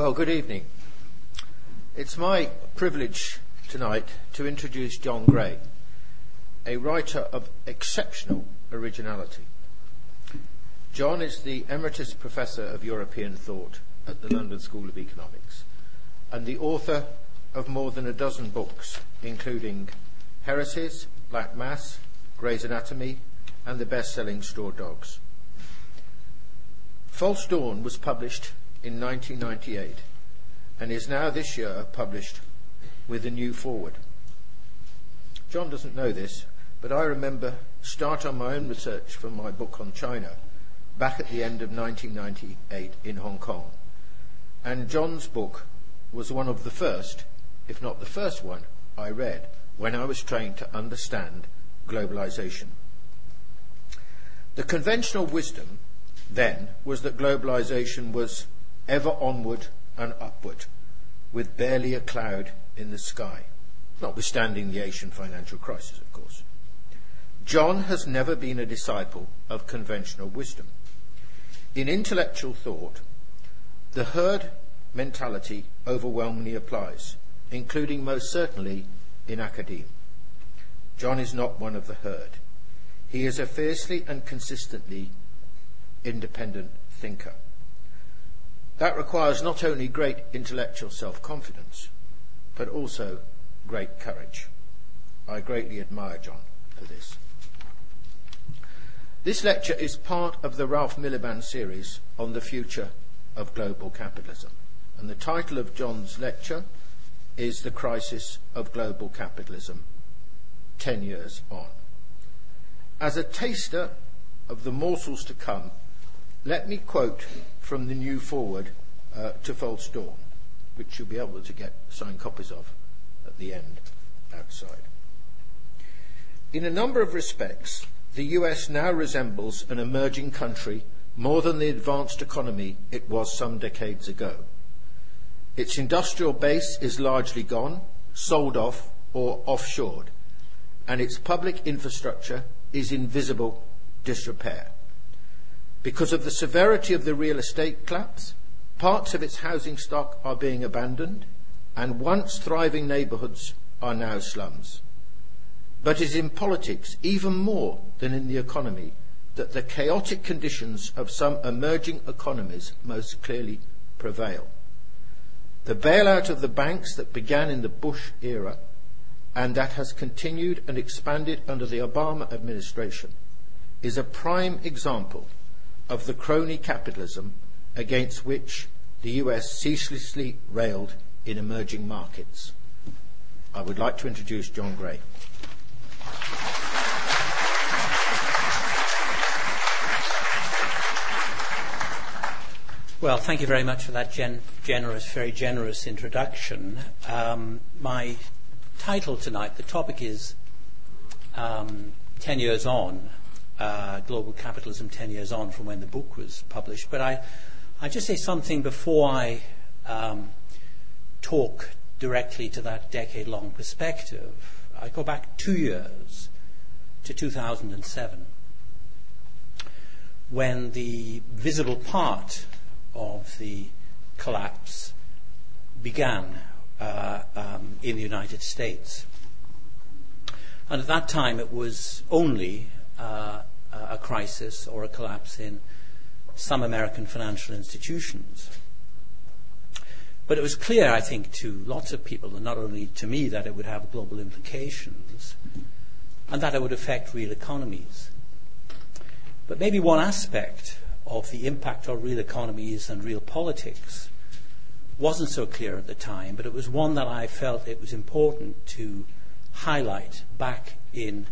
Well, good evening. It's my privilege tonight to introduce John Gray, a writer of exceptional originality. John is the Emeritus Professor of European Thought at the London School of Economics and the author of more than a dozen books, including Heresies, Black Mass, Gray's Anatomy, and the best selling Straw Dogs. False Dawn was published in 1998 and is now this year published with a new foreword. John doesn't know this, but I remember start on my own research for my book on China back at the end of 1998 in Hong Kong. And John's book was one of the first, if not the first one, I read when I was trained to understand globalization. The conventional wisdom then was that globalization was ever onward and upward, with barely a cloud in the sky, notwithstanding the Asian financial crisis, of course. John has never been a disciple of conventional wisdom. In intellectual thought, the herd mentality overwhelmingly applies, including most certainly in academia. John is not one of the herd. He is a fiercely and consistently independent thinker. That requires not only great intellectual self confidence, but also great courage. I greatly admire John for this. This lecture is part of the Ralph Miliband series on the future of global capitalism. And the title of John's lecture is The Crisis of Global Capitalism 10 Years On. As a taster of the morsels to come, let me quote from the new foreword uh, to False Dawn, which you'll be able to get signed copies of at the end outside. In a number of respects, the US now resembles an emerging country more than the advanced economy it was some decades ago. Its industrial base is largely gone, sold off, or offshored, and its public infrastructure is in visible disrepair. Because of the severity of the real estate collapse, parts of its housing stock are being abandoned, and once thriving neighbourhoods are now slums. But it is in politics, even more than in the economy, that the chaotic conditions of some emerging economies most clearly prevail. The bailout of the banks that began in the Bush era and that has continued and expanded under the Obama administration is a prime example of the crony capitalism against which the US ceaselessly railed in emerging markets. I would like to introduce John Gray. Well, thank you very much for that gen- generous, very generous introduction. Um, my title tonight, the topic is um, 10 Years On, uh, Global Capitalism 10 Years On from when the book was published. But I, I just say something before I um, talk directly to that decade long perspective. I go back two years to 2007 when the visible part of the collapse began uh, um, in the United States. And at that time, it was only uh, a crisis or a collapse in some American financial institutions. But it was clear, I think, to lots of people, and not only to me, that it would have global implications and that it would affect real economies. But maybe one aspect of the impact on real economies and real politics wasn't so clear at the time, but it was one that I felt it was important to highlight back in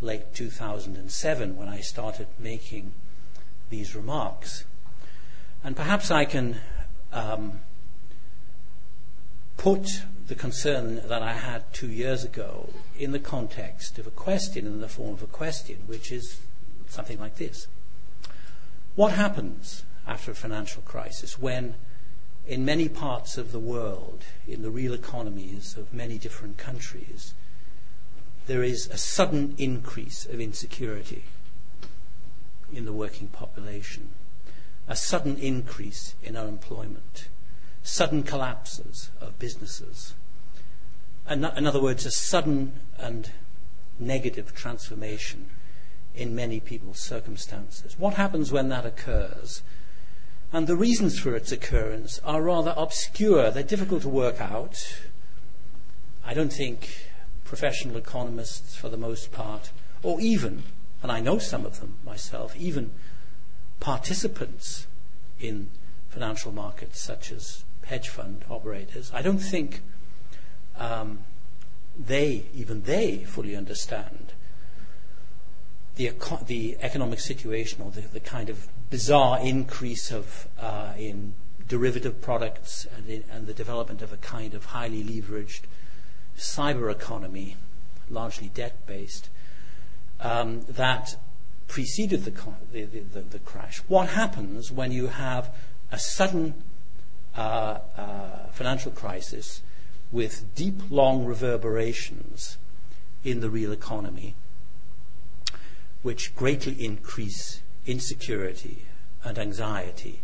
late 2007 when I started making these remarks. And perhaps I can um, put the concern that I had two years ago in the context of a question, in the form of a question, which is something like this What happens after a financial crisis when, in many parts of the world, in the real economies of many different countries, there is a sudden increase of insecurity in the working population, a sudden increase in unemployment, sudden collapses of businesses. In, other words, a sudden and negative transformation in many people's circumstances. What happens when that occurs? And the reasons for its occurrence are rather obscure. They're difficult to work out. I don't think professional economists, for the most part, or even, and I know some of them myself, even participants in financial markets such as hedge fund operators, I don't think um, they, even they, fully understand the, eco- the economic situation or the, the, kind of bizarre increase of uh, in derivative products and, in, and, the development of a kind of highly leveraged cyber economy, largely debt based, um, that preceded the, the, the, the, crash. What happens when you have a sudden uh, uh, financial crisis with deep, long reverberations in the real economy, which greatly increase insecurity and anxiety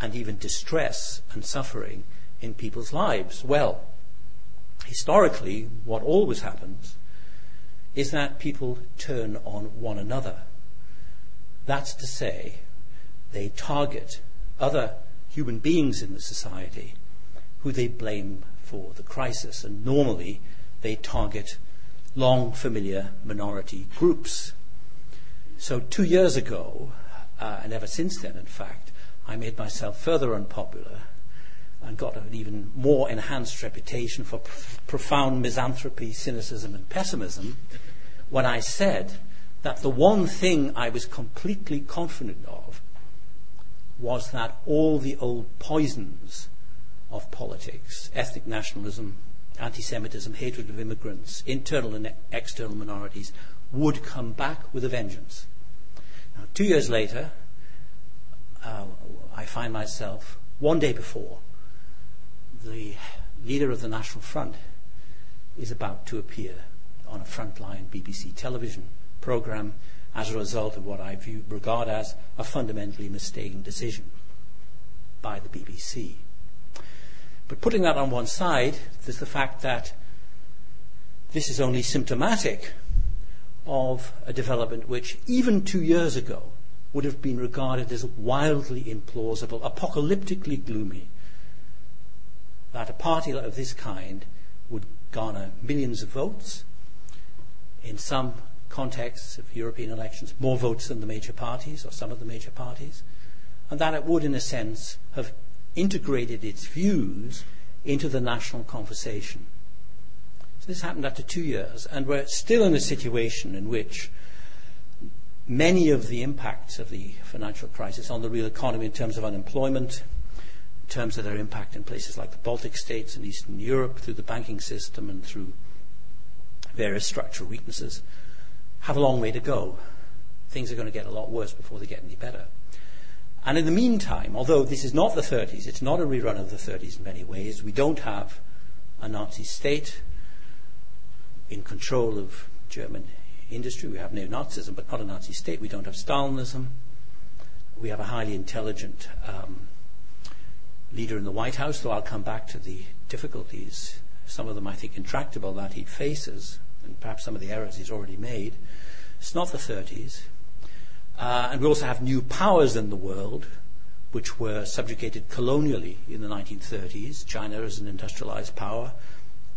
and even distress and suffering in people's lives? Well, historically, what always happens is that people turn on one another. That's to say, they target other human beings in the society who they blame for the crisis. And normally they target long familiar minority groups. So two years ago, uh, and ever since then, in fact, I made myself further unpopular and got an even more enhanced reputation for profound misanthropy, cynicism, and pessimism when I said that the one thing I was completely confident of was that all the old poisons of politics ethnic nationalism, anti Semitism, hatred of immigrants, internal and external minorities would come back with a vengeance. Now, two years later, uh, I find myself, one day before, the leader of the National Front is about to appear on a frontline BBC television program as a result of what I view, regard as a fundamentally mistaken decision by the BBC. But putting that on one side, there's the fact that this is only symptomatic of a development which, even two years ago, would have been regarded as wildly implausible, apocalyptically gloomy. That a party of this kind would garner millions of votes, in some contexts of European elections, more votes than the major parties or some of the major parties, and that it would, in a sense, have integrated its views into the national conversation. So this happened after two years, and we're still in a situation in which many of the impacts of the financial crisis on the real economy in terms of unemployment, terms of their impact in places like the Baltic states and Eastern Europe through the banking system and through various structural weaknesses, have a long way to go. Things are going to get a lot worse before they get any better. And in the meantime, although this is not the 30s, it's not a rerun of the 30s in many ways, we don't have a Nazi state in control of German industry. We have neo Nazism, but not a Nazi state. We don't have Stalinism. We have a highly intelligent um, leader in the White House, though I'll come back to the difficulties, some of them I think intractable, that he faces, and perhaps some of the errors he's already made. It's not the 30s. Uh, and we also have new powers in the world which were subjugated colonially in the 1930s. China is an industrialized power,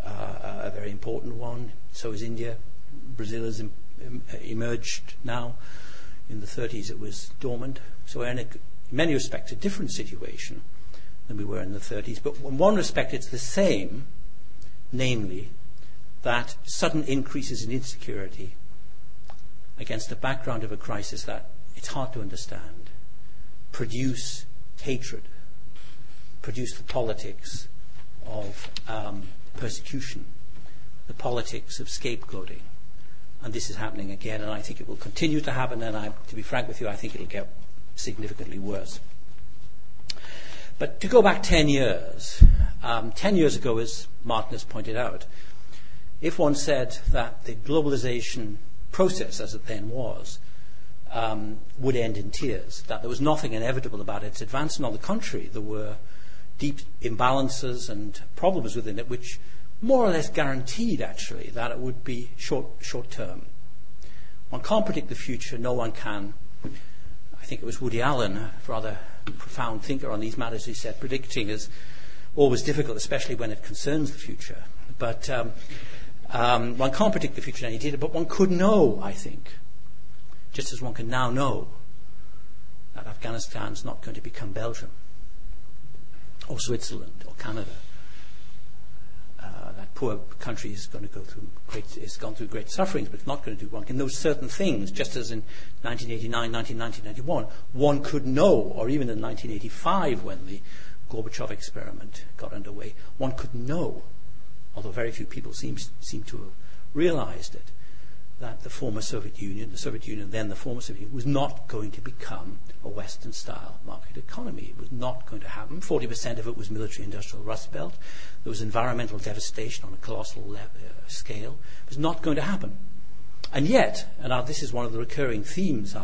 uh, a very important one. So is India. Brazil has em- em- emerged now. In the 30s, it was dormant. So we're in, a, in many respects a different situation than we were in the 30s. But in one respect, it's the same, namely that sudden increases in insecurity against the background of a crisis that it's hard to understand, produce hatred, produce the politics of um, persecution, the politics of scapegoating. And this is happening again, and I think it will continue to happen, and I, to be frank with you, I think it'll get significantly worse. But to go back 10 years, um, 10 years ago, as Martin has pointed out, if one said that the globalization process, as it then was, um, would end in tears, that there was nothing inevitable about its advance, and on the contrary, there were deep imbalances and problems within it, which more or less guaranteed, actually, that it would be short term. One can't predict the future, no one can. I think it was Woody Allen, a rather profound thinker on these matters, who said predicting is always difficult, especially when it concerns the future. But um, um, one can't predict the future in any detail, but one could know, I think, just as one can now know that Afghanistan's not going to become Belgium or Switzerland or Canada. Poor country is going to go through great, it's gone through great sufferings, but it's not going to do one can know certain things, just as in 1989, 1991, one could know, or even in 1985 when the Gorbachev experiment got underway, one could know, although very few people seem, seem to have realized it, that the former Soviet Union, the Soviet Union, then the former Soviet Union, was not going to become a Western style market economy. It was not going to happen. 40% of it was military industrial rust belt. There was environmental devastation on a colossal uh, scale. It was not going to happen. And yet, and this is one of the recurring themes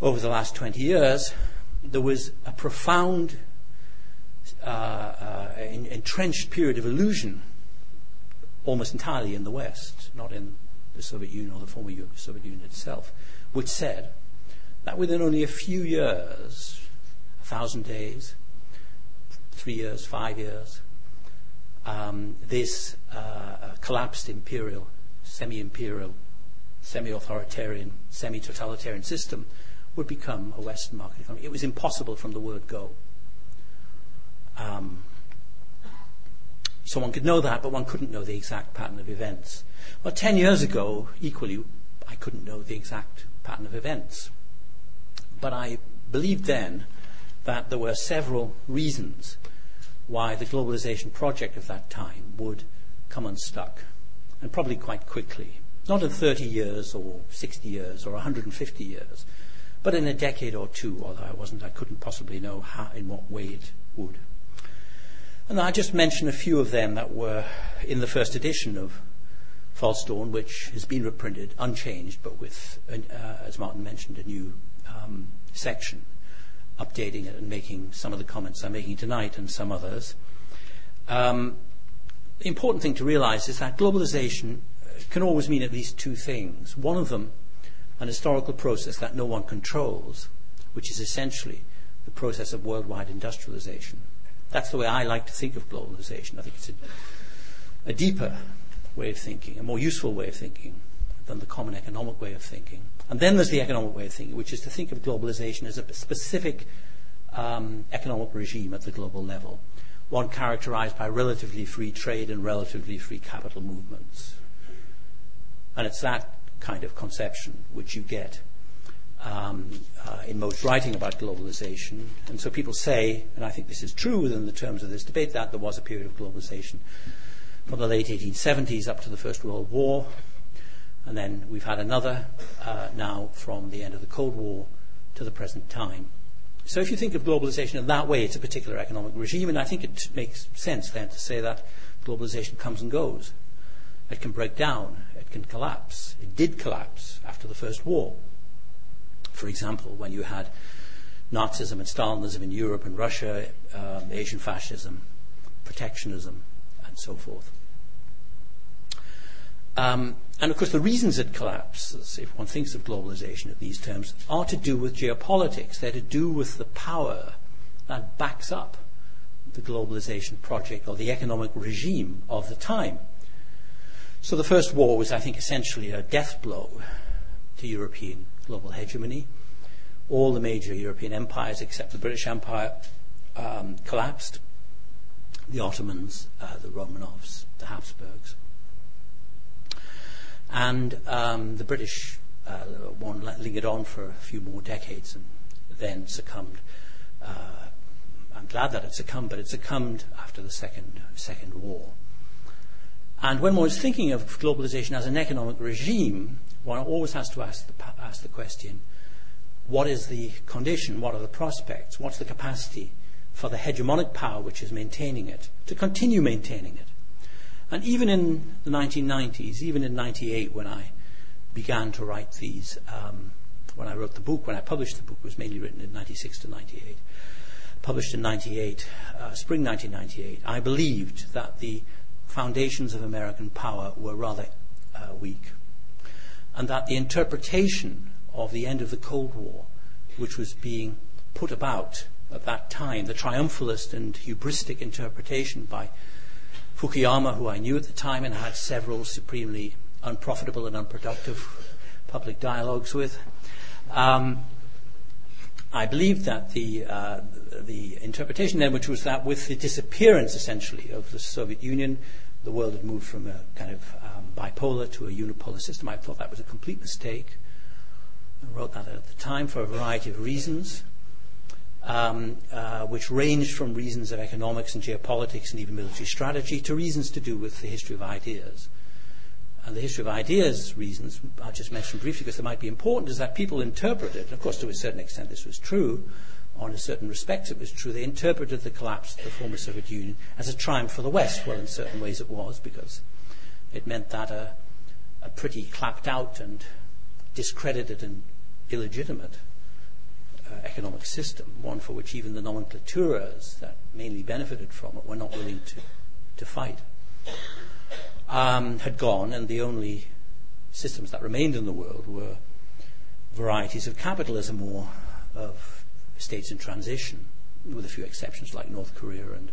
over the last 20 years, there was a profound uh, uh, entrenched period of illusion almost entirely in the West, not in the Soviet Union or the former Soviet Union itself, which said that within only a few years, a thousand days, three years, five years, um, this uh, collapsed imperial, semi imperial, semi authoritarian, semi totalitarian system would become a Western market economy. It was impossible from the word go. Um, so one could know that, but one couldn't know the exact pattern of events. Well, 10 years ago, equally, I couldn't know the exact pattern of events. But I believed then that there were several reasons why the globalization project of that time would come unstuck, and probably quite quickly. Not in 30 years or 60 years or 150 years, but in a decade or two, although I wasn't, I couldn't possibly know how, in what way it would. And I just mention a few of them that were in the first edition of False Dawn, which has been reprinted unchanged, but with, uh, as Martin mentioned, a new um, section, updating it and making some of the comments I'm making tonight and some others. Um, the important thing to realize is that globalization uh, can always mean at least two things. One of them, an historical process that no one controls, which is essentially the process of worldwide industrialization. That's the way I like to think of globalization. I think it's a, a deeper way of thinking, a more useful way of thinking than the common economic way of thinking. And then there's the economic way of thinking, which is to think of globalization as a specific um, economic regime at the global level, one characterized by relatively free trade and relatively free capital movements. And it's that kind of conception which you get um, uh, in most writing about globalization. And so people say, and I think this is true within the terms of this debate, that there was a period of globalization from the late 1870s up to the First World War. And then we've had another uh, now from the end of the Cold War to the present time. So if you think of globalization in that way, it's a particular economic regime, and I think it makes sense then to say that globalization comes and goes. It can break down, it can collapse. It did collapse after the First War. For example, when you had Nazism and Stalinism in Europe and Russia, um, Asian fascism, protectionism, and so forth. Um, and of course, the reasons it collapses, if one thinks of globalization in these terms, are to do with geopolitics. They're to do with the power that backs up the globalization project or the economic regime of the time. So the First War was, I think, essentially a death blow to European global hegemony. All the major European empires, except the British Empire, um, collapsed. The Ottomans, uh, the Romanovs, the Habsburgs. And um, the British uh, one lingered on for a few more decades and then succumbed. Uh, I'm glad that it succumbed, but it succumbed after the Second, second War. And when one is thinking of globalization as an economic regime, one always has to ask the, ask the question what is the condition, what are the prospects, what's the capacity for the hegemonic power which is maintaining it to continue maintaining it? And even in the 1990s, even in 98, when I began to write these, um, when I wrote the book, when I published the book, it was mainly written in 96 to 98. published in 98, uh, spring 1998, I believed that the foundations of American power were rather uh, weak, and that the interpretation of the end of the Cold War, which was being put about at that time, the triumphalist and hubristic interpretation by Fukuyama, who I knew at the time and had several supremely unprofitable and unproductive public dialogues with. Um, I believed that the, uh, the interpretation then, which was that with the disappearance essentially of the Soviet Union, the world had moved from a kind of um, bipolar to a unipolar system. I thought that was a complete mistake. I wrote that at the time for a variety of reasons, um, uh, which ranged from reasons of economics and geopolitics and even military strategy to reasons to do with the history of ideas. And the history of ideas reasons, I'll just mention briefly because they might be important, is that people interpreted, and of course to a certain extent this was true, on a certain respects it was true, they interpreted the collapse of the former Soviet Union as a triumph for the West. Well, in certain ways it was, because it meant that a, a pretty clapped out and discredited and illegitimate uh, economic system, one for which even the nomenclaturas that mainly benefited from it were not willing to, to fight, um, had gone, and the only systems that remained in the world were varieties of capitalism or of states in transition, with a few exceptions like North Korea and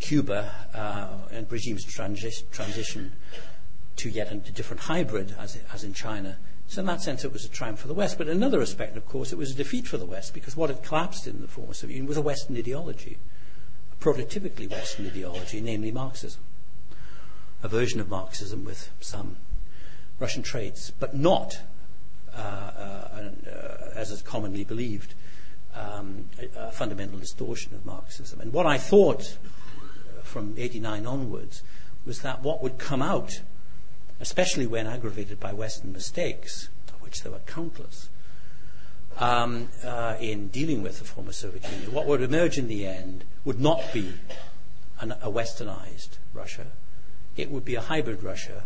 Cuba, uh, and regimes transi- transition to yet a different hybrid, as, as in China. So in that sense, it was a triumph for the West. But in another respect, of course, it was a defeat for the West because what had collapsed in the former Soviet Union was a Western ideology, a prototypically Western ideology, namely Marxism, a version of Marxism with some Russian traits, but not uh, uh, uh, as is commonly believed, um, a, a, fundamental distortion of Marxism. And what I thought from 89 onwards was that what would come out, especially when aggravated by Western mistakes, of which there were countless, um, uh, in dealing with the former Soviet Union, what would emerge in the end would not be an, a westernized Russia. It would be a hybrid Russia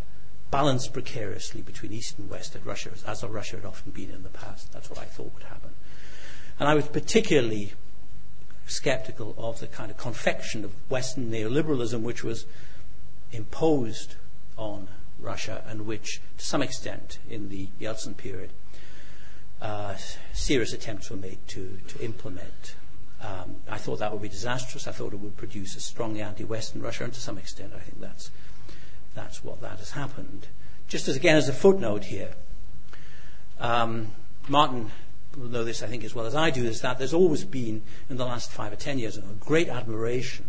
balanced precariously between East and West as Russia, as Russia had often been in the past. That's what I thought would happen. And I was particularly skeptical of the kind of confection of Western neoliberalism which was imposed on Russia and which, to some extent, in the Yeltsin period, uh, serious attempts were made to, to implement. Um, I thought that would be disastrous. I thought it would produce a strongly anti Western Russia, and to some extent, I think that's that's what that has happened. Just as again as a footnote here, um, Martin will know this, I think, as well as I do, is that there's always been, in the last five or ten years, a great admiration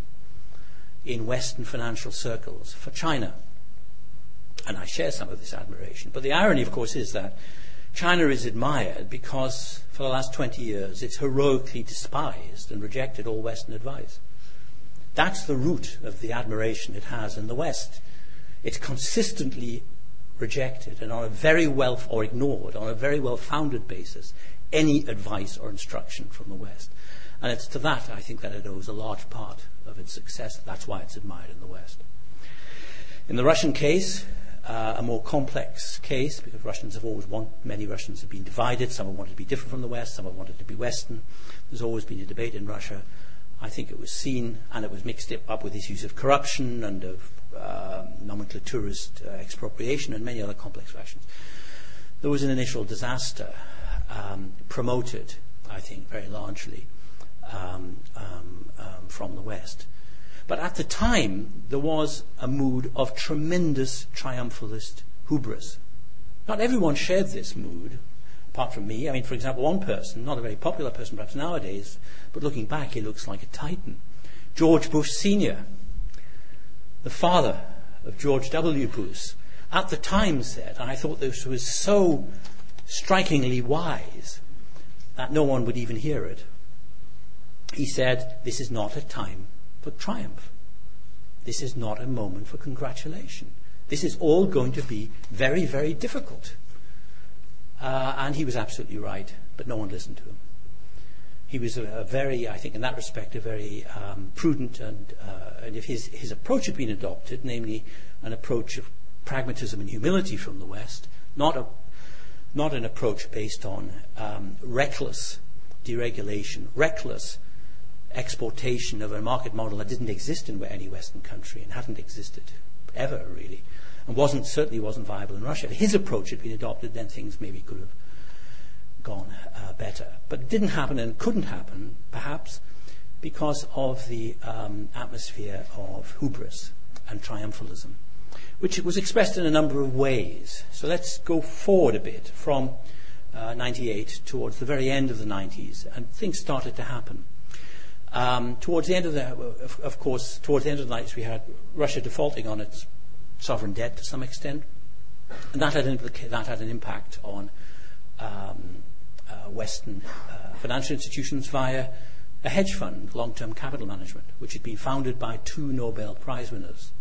in Western financial circles for China. And I share some of this admiration. But the irony, of course, is that China is admired because for the last 20 years it's heroically despised and rejected all Western advice. That's the root of the admiration it has in the West. It's consistently rejected and on a very well or ignored on a very well founded basis any advice or instruction from the West. And it's to that I think that it owes a large part of its success. That's why it's admired in the West. In the Russian case, uh, a more complex case because Russians have always wanted, many Russians have been divided. Some have wanted to be different from the West, some have wanted to be Western. There's always been a debate in Russia. I think it was seen and it was mixed up with issues of corruption and of uh, nomenclaturist uh, expropriation and many other complex questions. There was an initial disaster um, promoted, I think, very largely um, um, um, from the West. But at the time, there was a mood of tremendous triumphalist hubris. Not everyone shared this mood, apart from me. I mean, for example, one person, not a very popular person perhaps nowadays, but looking back, he looks like a titan. George Bush Sr., the father of George W. Bush, at the time said, and I thought this was so strikingly wise that no one would even hear it. He said, This is not a time for triumph. This is not a moment for congratulation. This is all going to be very, very difficult. Uh, and he was absolutely right, but no one listened to him. He was a, a very, I think, in that respect, a very um, prudent and, uh, and if his, his approach had been adopted, namely an approach of pragmatism and humility from the West, not, a, not an approach based on um, reckless deregulation, reckless exportation of a market model that didn't exist in any Western country and hadn't existed ever really, and wasn't certainly wasn't viable in Russia. If his approach had been adopted, then things maybe could have gone uh, better. But it didn't happen and couldn't happen, perhaps, because of the um, atmosphere of hubris and triumphalism, which was expressed in a number of ways. So let's go forward a bit from uh, 98 towards the very end of the 90s, and things started to happen. Um, towards the end of the, of, of, course, towards the end of the 90s, we had Russia defaulting on its sovereign debt to some extent, and that had, implica- that had an impact on um, uh, Western uh, financial institutions via a hedge fund, long term capital management, which had been founded by two Nobel Prize winners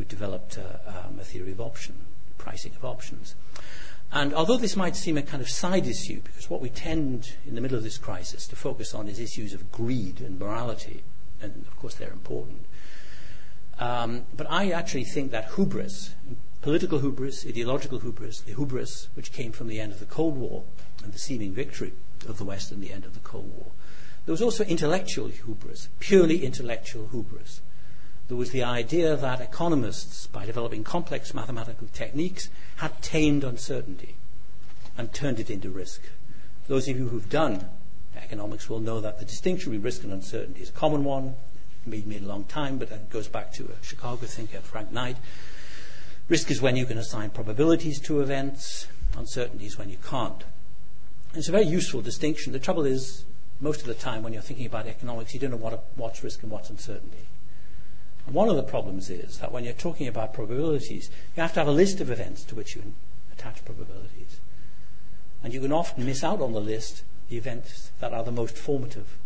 who developed uh, um, a theory of option, pricing of options. And although this might seem a kind of side issue, because what we tend in the middle of this crisis to focus on is issues of greed and morality, and of course they're important. Um, but I actually think that hubris, political hubris, ideological hubris, the hubris which came from the end of the Cold War and the seeming victory of the West in the end of the Cold War, there was also intellectual hubris, purely intellectual hubris. There was the idea that economists, by developing complex mathematical techniques, had tamed uncertainty and turned it into risk. Those of you who've done economics will know that the distinction between risk and uncertainty is a common one, made made a long time, but it goes back to a Chicago thinker, Frank Knight. Risk is when you can assign probabilities to events, uncertainty is when you can't. It's a very useful distinction. The trouble is, most of the time when you're thinking about economics, you don't know what, what's risk and what's uncertainty. One of the problems is that when you're talking about probabilities, you have to have a list of events to which you attach probabilities. And you can often miss out on the list the events that are the most formative,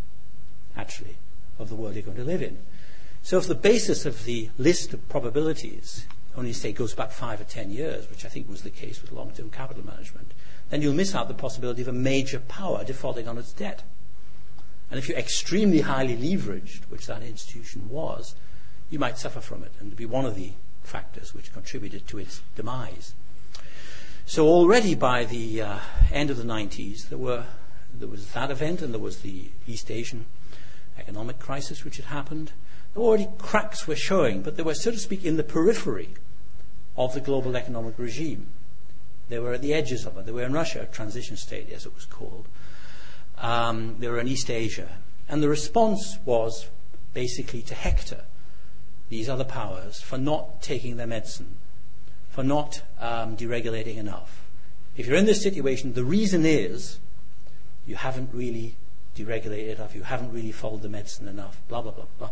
actually, of the world you're going to live in. So if the basis of the list of probabilities only say goes back five or ten years, which I think was the case with long-term capital management, then you'll miss out the possibility of a major power defaulting on its debt. And if you're extremely highly leveraged, which that institution was, you might suffer from it and be one of the factors which contributed to its demise. So already by the uh, end of the 90s, there, were, there was that event and there was the East Asian economic crisis which had happened. Already cracks were showing, but they were, so to speak, in the periphery of the global economic regime. They were at the edges of it. They were in Russia, a transition state, as it was called. Um, they were in East Asia. And the response was basically to hector these other powers for not taking their medicine, for not um, deregulating enough. If you're in this situation, the reason is you haven't really deregulated enough, you haven't really followed the medicine enough, blah, blah, blah, blah.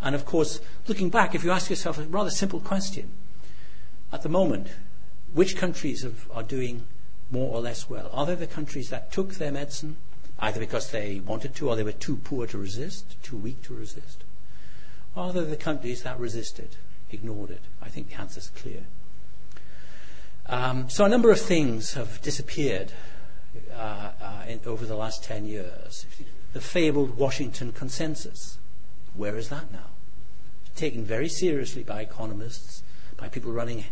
And of course, looking back, if you ask yourself a rather simple question, at the moment, which countries have, are doing more or less well? Are there the countries that took their medicine, either because they wanted to or they were too poor to resist, too weak to resist? Are there the countries that resisted, ignored it? I think the answer is clear. Um, so a number of things have disappeared uh, uh, in, over the last 10 years. The fabled Washington consensus, where is that now? Taken very seriously by economists, by people running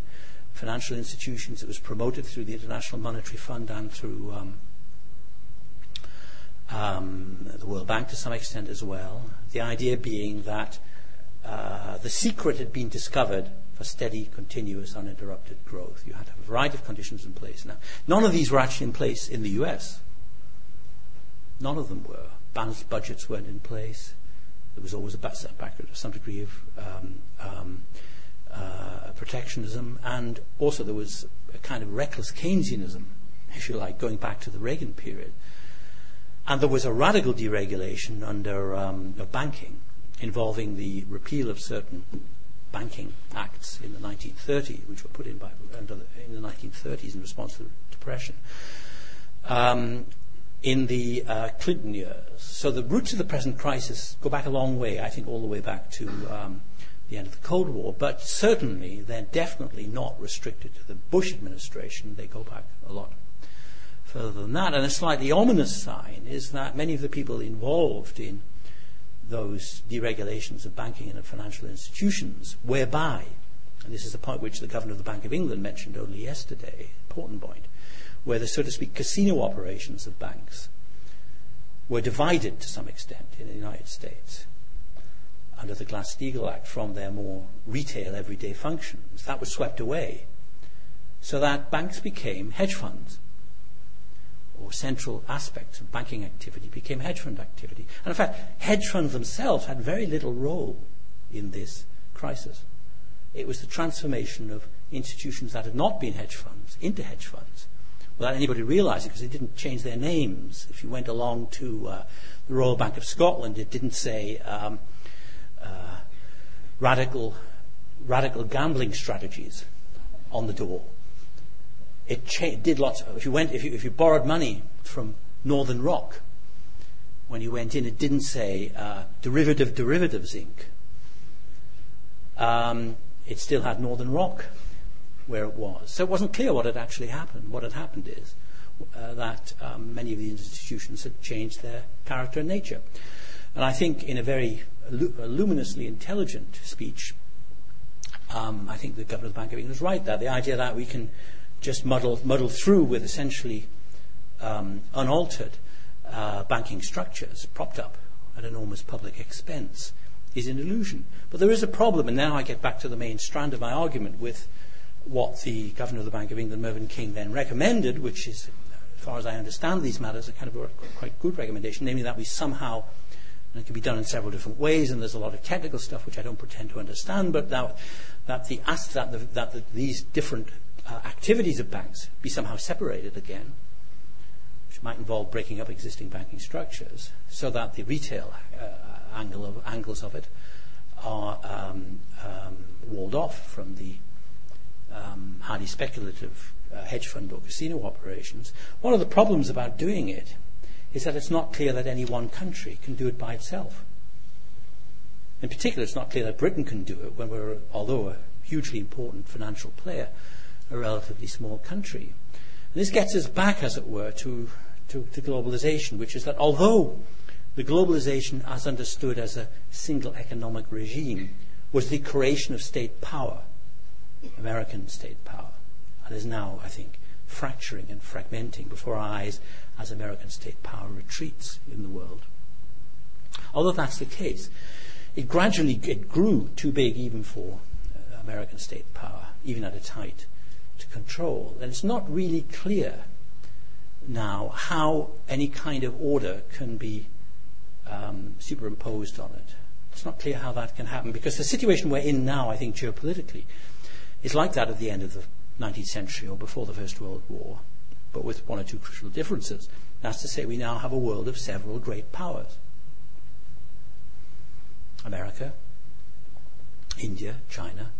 financial institutions. It was promoted through the International Monetary Fund and through um, um, the World Bank to some extent as well. The idea being that uh, the secret had been discovered for steady, continuous, uninterrupted growth. You had to have a variety of conditions in place. Now, none of these were actually in place in the US. None of them were. Balanced budgets weren't in place. There was always a of some degree of um, um, uh, protectionism, and also there was a kind of reckless Keynesianism, if you like, going back to the Reagan period. And there was a radical deregulation under um, of banking involving the repeal of certain banking acts in the 1930s, which were put in by the, in the 1930s in response to the Depression, um, in the uh, Clinton years. So the roots of the present crisis go back a long way, I think all the way back to um, the end of the Cold War, but certainly they're definitely not restricted to the Bush administration. They go back a lot further than that. And a slightly ominous sign is that many of the people involved in those deregulations of banking and of financial institutions, whereby, and this is the point which the Governor of the Bank of England mentioned only yesterday, important point, where the, so to speak, casino operations of banks were divided to some extent in the United States under the Glass-Steagall Act from their more retail everyday functions. That was swept away so that banks became hedge funds or central aspects of banking activity became hedge fund activity. And in fact, hedge funds themselves had very little role in this crisis. It was the transformation of institutions that had not been hedge funds into hedge funds without anybody realizing because they didn't change their names. If you went along to uh, the Royal Bank of Scotland, it didn't say um, uh, radical, radical gambling strategies on the door it cha- did lots. Of, if you went, if you, if you borrowed money from Northern Rock, when you went in, it didn't say uh, derivative derivatives Inc. Um, it still had Northern Rock where it was. So it wasn't clear what had actually happened. What had happened is uh, that um, many of the institutions had changed their character and nature. And I think in a very luminously intelligent speech, um, I think the governor of the Bank of England was right there. The idea that we can just muddle, through with essentially um, unaltered uh, banking structures propped up at enormous public expense is an illusion. But there is a problem, and now I get back to the main strand of my argument with what the Governor of the Bank of England, Mervyn King, then recommended, which is, as far as I understand these matters, a kind of a quite good recommendation, namely that we somehow, and it can be done in several different ways, and there's a lot of technical stuff which I don't pretend to understand, but now that, the, that, the, that the, these different uh, activities of banks be somehow separated again, which might involve breaking up existing banking structures, so that the retail uh, angle of, angles of it are um, um, walled off from the um, highly speculative uh, hedge fund or casino operations. One of the problems about doing it is that it's not clear that any one country can do it by itself. In particular, it's not clear that Britain can do it when we're, although a hugely important financial player, a relatively small country. And this gets us back, as it were, to, to, to globalization, which is that although the globalization, as understood as a single economic regime, was the creation of state power, American state power, and is now, I think, fracturing and fragmenting before our eyes as American state power retreats in the world. Although that's the case, it gradually it grew too big even for uh, American state power, even at its height control. And it's not really clear now how any kind of order can be um, superimposed on it. It's not clear how that can happen because the situation we're in now, I think, geopolitically, is like that at the end of the 19th century or before the First World War, but with one or two crucial differences. That's to say, we now have a world of several great powers America, India, China,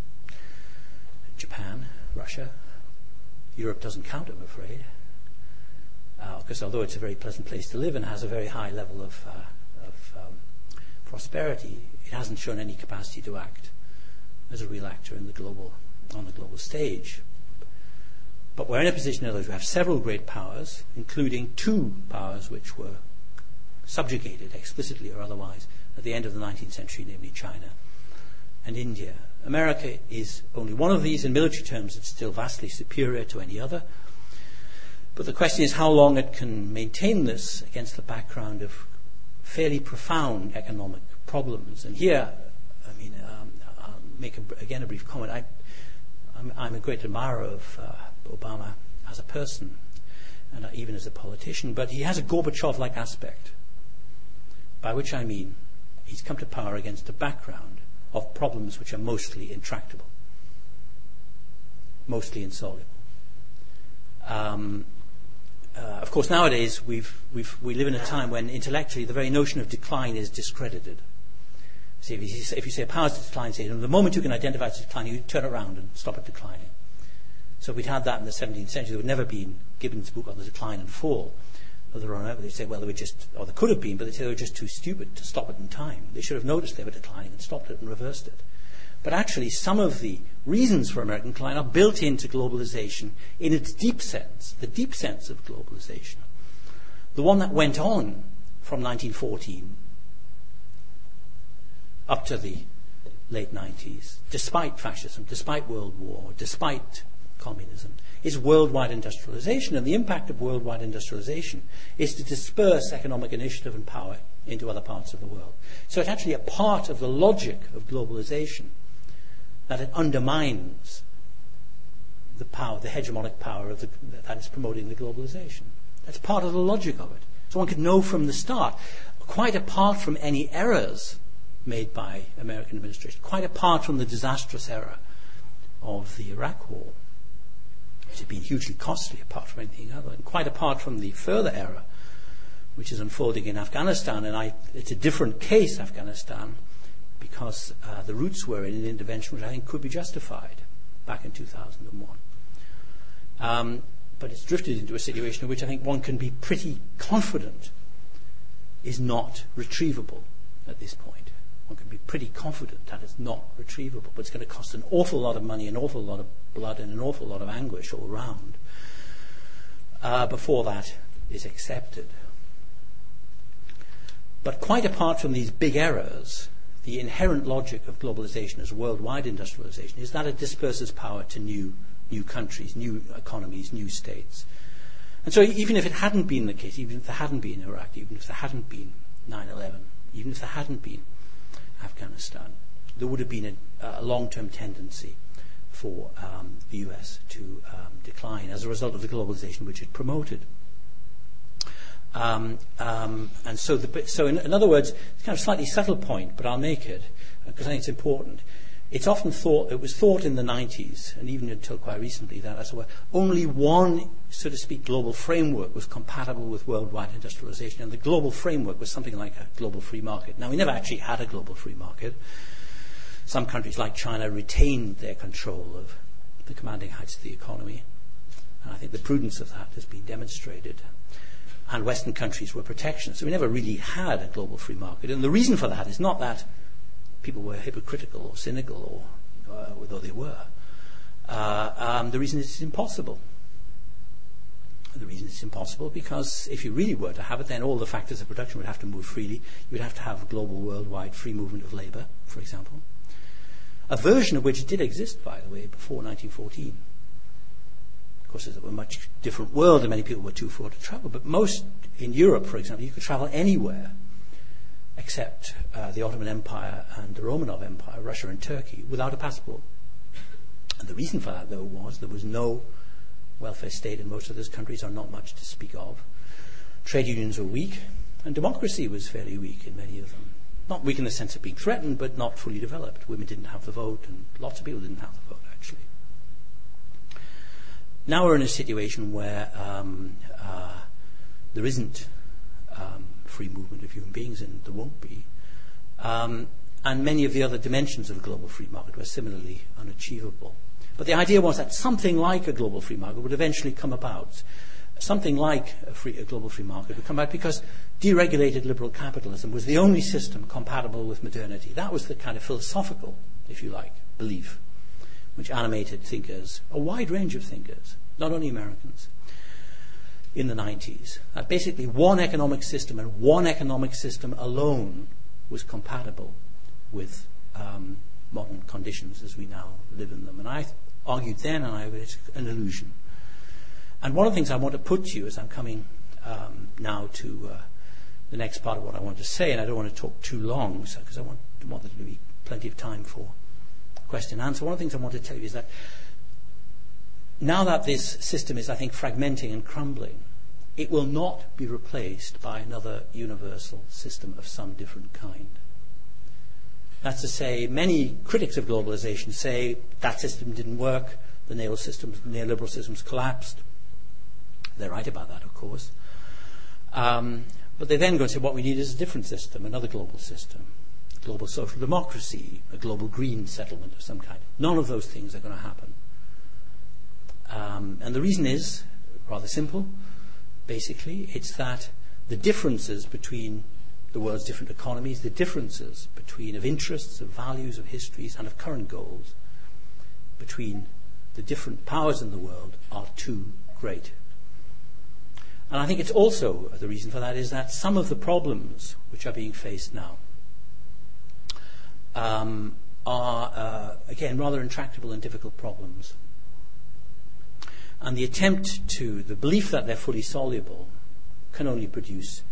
Japan, Russia, Europe doesn't count, I'm afraid, because uh, although it's a very pleasant place to live and has a very high level of, uh, of um, prosperity, it hasn't shown any capacity to act as a real actor in the global, on the global stage. But we're in a position now we have several great powers, including two powers which were subjugated explicitly or otherwise at the end of the 19th century, namely China and India. America is only one of these. In military terms, it's still vastly superior to any other. But the question is how long it can maintain this against the background of fairly profound economic problems. And here, I mean, um, I'll make a, again a brief comment. I, am a great admirer of uh, Obama as a person and uh, even as a politician, but he has a Gorbachev like aspect, by which I mean he's come to power against a background of problems which are mostly intractable, mostly insoluble. Um, uh, of course, nowadays we've, we've, we live in a time when intellectually the very notion of decline is discredited. See, if you, say, if you say power's decline, say, the moment you can identify its decline, you turn around and stop it declining. So if we'd had that in the 17th century, there would never have been Gibbon's book on the decline and fall over, they say, well, they were just, or they could have been, but they say they were just too stupid to stop it in time. They should have noticed they were declining and stopped it and reversed it. But actually, some of the reasons for American decline are built into globalization in its deep sense, the deep sense of globalization. The one that went on from 1914 up to the late 90s, despite fascism, despite World War, despite communism is worldwide industrialization. And the impact of worldwide industrialization is to disperse economic initiative and power into other parts of the world. So it's actually a part of the logic of globalization that it undermines the power, the hegemonic power of the, that is promoting the globalization. That's part of the logic of it. So one could know from the start, quite apart from any errors made by American administration, quite apart from the disastrous error of the Iraq War, which had been hugely costly apart from anything other, and quite apart from the further error which is unfolding in Afghanistan. And I, it's a different case, Afghanistan, because uh, the roots were in an intervention which I think could be justified back in 2001. Um, but it's drifted into a situation in which I think one can be pretty confident is not retrievable at this point. One can be pretty confident that it's not retrievable, but it's going to cost an awful lot of money, an awful lot of blood, and an awful lot of anguish all round uh, before that is accepted. But quite apart from these big errors, the inherent logic of globalization as worldwide industrialization is that it disperses power to new, new countries, new economies, new states. And so even if it hadn't been the case, even if there hadn't been Iraq, even if there hadn't been 9-11, even if there hadn't been Afghanistan, there would have been a, a long-term tendency for um, the US to um, decline as a result of the globalization which it promoted. Um, um, and so, the, so in, in, other words, it's kind of a slightly subtle point, but I'll make it because uh, I think it's important. It's often thought, it was thought in the 90s, and even until quite recently, that as were, only one, so to speak, global framework was compatible with worldwide industrialization, and the global framework was something like a global free market. Now, we never actually had a global free market. Some countries, like China, retained their control of the commanding heights of the economy. And I think the prudence of that has been demonstrated and Western countries were protectionists. So we never really had a global free market. And the reason for that is not that people were hypocritical or cynical, or uh, although they were. Uh, um, the reason it's impossible. The reason it's impossible because if you really were to have it, then all the factors of production would have to move freely. You would have to have global, worldwide free movement of labour, for example. A version of which did exist, by the way, before 1914 Of course, it was a much different world, and many people were too poor to travel. But most in Europe, for example, you could travel anywhere except uh, the Ottoman Empire and the Romanov Empire, Russia and Turkey, without a passport. And the reason for that, though, was there was no welfare state in most of those countries, or not much to speak of. Trade unions were weak, and democracy was fairly weak in many of them. Not weak in the sense of being threatened, but not fully developed. Women didn't have the vote, and lots of people didn't have the vote. Actually. Now we're in a situation where um, uh, there isn't um, free movement of human beings, and there won't be. Um, and many of the other dimensions of a global free market were similarly unachievable. But the idea was that something like a global free market would eventually come about. Something like a, free, a global free market would come about because deregulated liberal capitalism was the only system compatible with modernity. That was the kind of philosophical, if you like, belief which animated thinkers, a wide range of thinkers, not only Americans, in the 90s. Uh, basically, one economic system and one economic system alone was compatible with um, modern conditions as we now live in them. And I argued then, and I, it's an illusion. And one of the things I want to put to you as I'm coming um, now to uh, the next part of what I want to say, and I don't want to talk too long because so, I want, want there to be plenty of time for question and answer. One of the things I want to tell you is that now that this system is, I think, fragmenting and crumbling, it will not be replaced by another universal system of some different kind. That's to say, many critics of globalization say that system didn't work, the neoliberal systems collapsed. They're right about that, of course. Um, but they then go and say what we need is a different system, another global system global social democracy, a global green settlement of some kind. None of those things are going to happen. Um, and the reason is rather simple. Basically, it's that the differences between the world's different economies, the differences between of interests, of values, of histories, and of current goals between the different powers in the world are too great. And I think it's also the reason for that is that some of the problems which are being faced now um, are, uh, again, rather intractable and difficult problems. And the attempt to, the belief that they're fully soluble can only produce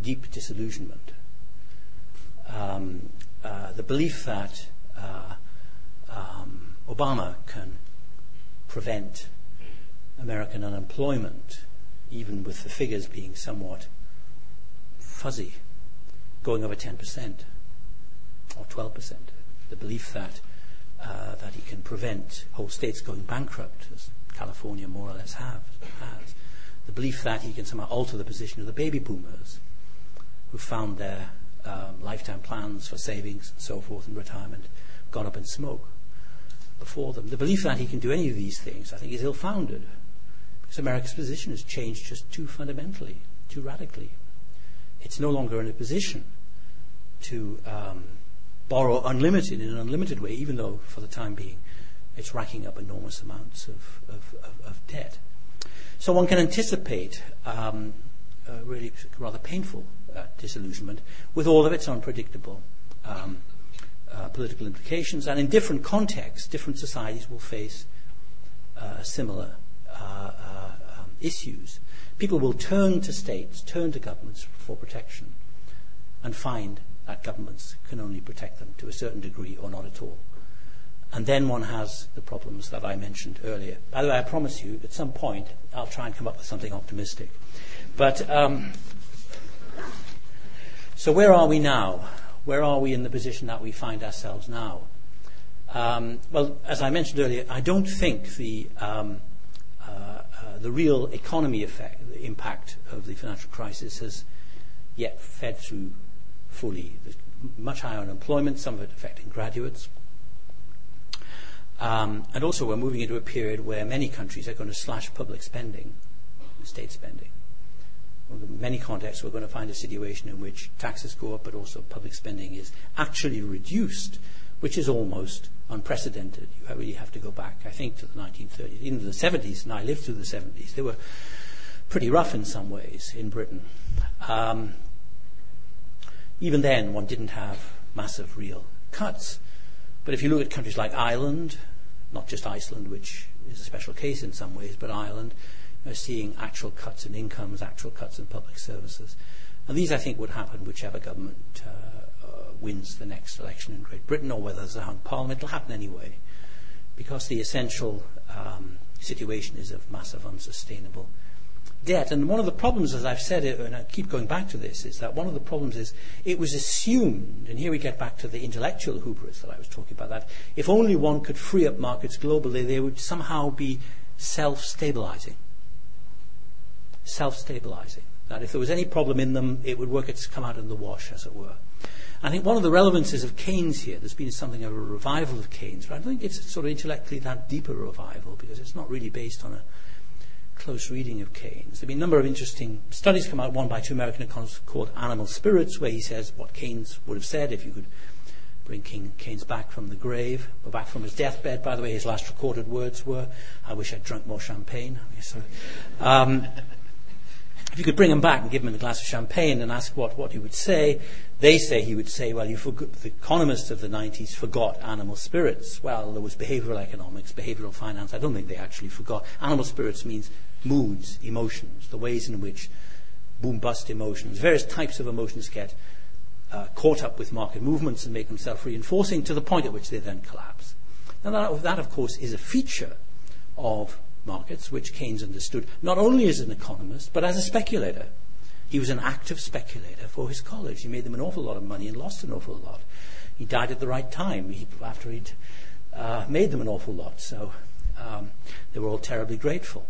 deep disillusionment. Um, uh, the belief that uh, um, Obama can prevent American unemployment, even with the figures being somewhat fuzzy, going over 10% or 12%. The belief that, uh, that he can prevent whole states going bankrupt, California more or less have, has. The belief that he can somehow alter the position of the baby boomers who found their um, lifetime plans for savings and so forth and retirement gone up in smoke before them. The belief that he can do any of these things, I think, is ill founded because America's position has changed just too fundamentally, too radically. It's no longer in a position to um, borrow unlimited in an unlimited way, even though for the time being it's racking up enormous amounts of, of, of, of debt. So one can anticipate um, really rather painful uh, disillusionment with all of its unpredictable um, uh, political implications. And in different contexts, different societies will face uh, similar uh, uh, um, issues. People will turn to states, turn to governments for protection, and find that governments can only protect them to a certain degree or not at all. And then one has the problems that I mentioned earlier. By the way, I promise you, at some point, I'll try and come up with something optimistic. But um, so where are we now? Where are we in the position that we find ourselves now? Um, well, as I mentioned earlier, I don't think the um, uh, uh, the real economy effect, the impact of the financial crisis has yet fed through fully. There's much higher unemployment, some of it affecting graduates. Um, and also, we're moving into a period where many countries are going to slash public spending, state spending. In many contexts, we're going to find a situation in which taxes go up, but also public spending is actually reduced, which is almost unprecedented. You really have to go back, I think, to the 1930s, even the 70s, and I lived through the 70s. They were pretty rough in some ways in Britain. Um, even then, one didn't have massive real cuts. But if you look at countries like Ireland, not just Iceland, which is a special case in some ways, but Ireland, are seeing actual cuts in incomes, actual cuts in public services. And these, I think, would happen whichever government uh, uh, wins the next election in Great Britain or whether there's a hung parliament. It'll happen anyway because the essential um, situation is of massive unsustainable debt. And one of the problems, as I've said and I keep going back to this, is that one of the problems is it was assumed, and here we get back to the intellectual hubris that I was talking about, that if only one could free up markets globally, they would somehow be self stabilizing. Self stabilizing. That if there was any problem in them, it would work its come out in the wash, as it were. I think one of the relevances of Keynes here, there's been something of a revival of Keynes, but I don't think it's sort of intellectually that deeper revival because it's not really based on a close reading of Keynes. There have been a number of interesting studies come out, one by two American economists called Animal Spirits, where he says what Keynes would have said if you could bring King, Keynes back from the grave, or back from his deathbed. By the way, his last recorded words were, I wish I'd drunk more champagne. Um, if you could bring him back and give him a glass of champagne and ask what, what he would say, they say he would say, well, the economists of the 90s forgot animal spirits. Well, there was behavioral economics, behavioral finance. I don't think they actually forgot. Animal spirits means moods, emotions, the ways in which boom bust emotions, various types of emotions get uh, caught up with market movements and make them self reinforcing to the point at which they then collapse. Now, that, that, of course, is a feature of markets which Keynes understood not only as an economist, but as a speculator. He was an active speculator for his college. He made them an awful lot of money and lost an awful lot. He died at the right time he, after he'd uh, made them an awful lot. So um, they were all terribly grateful.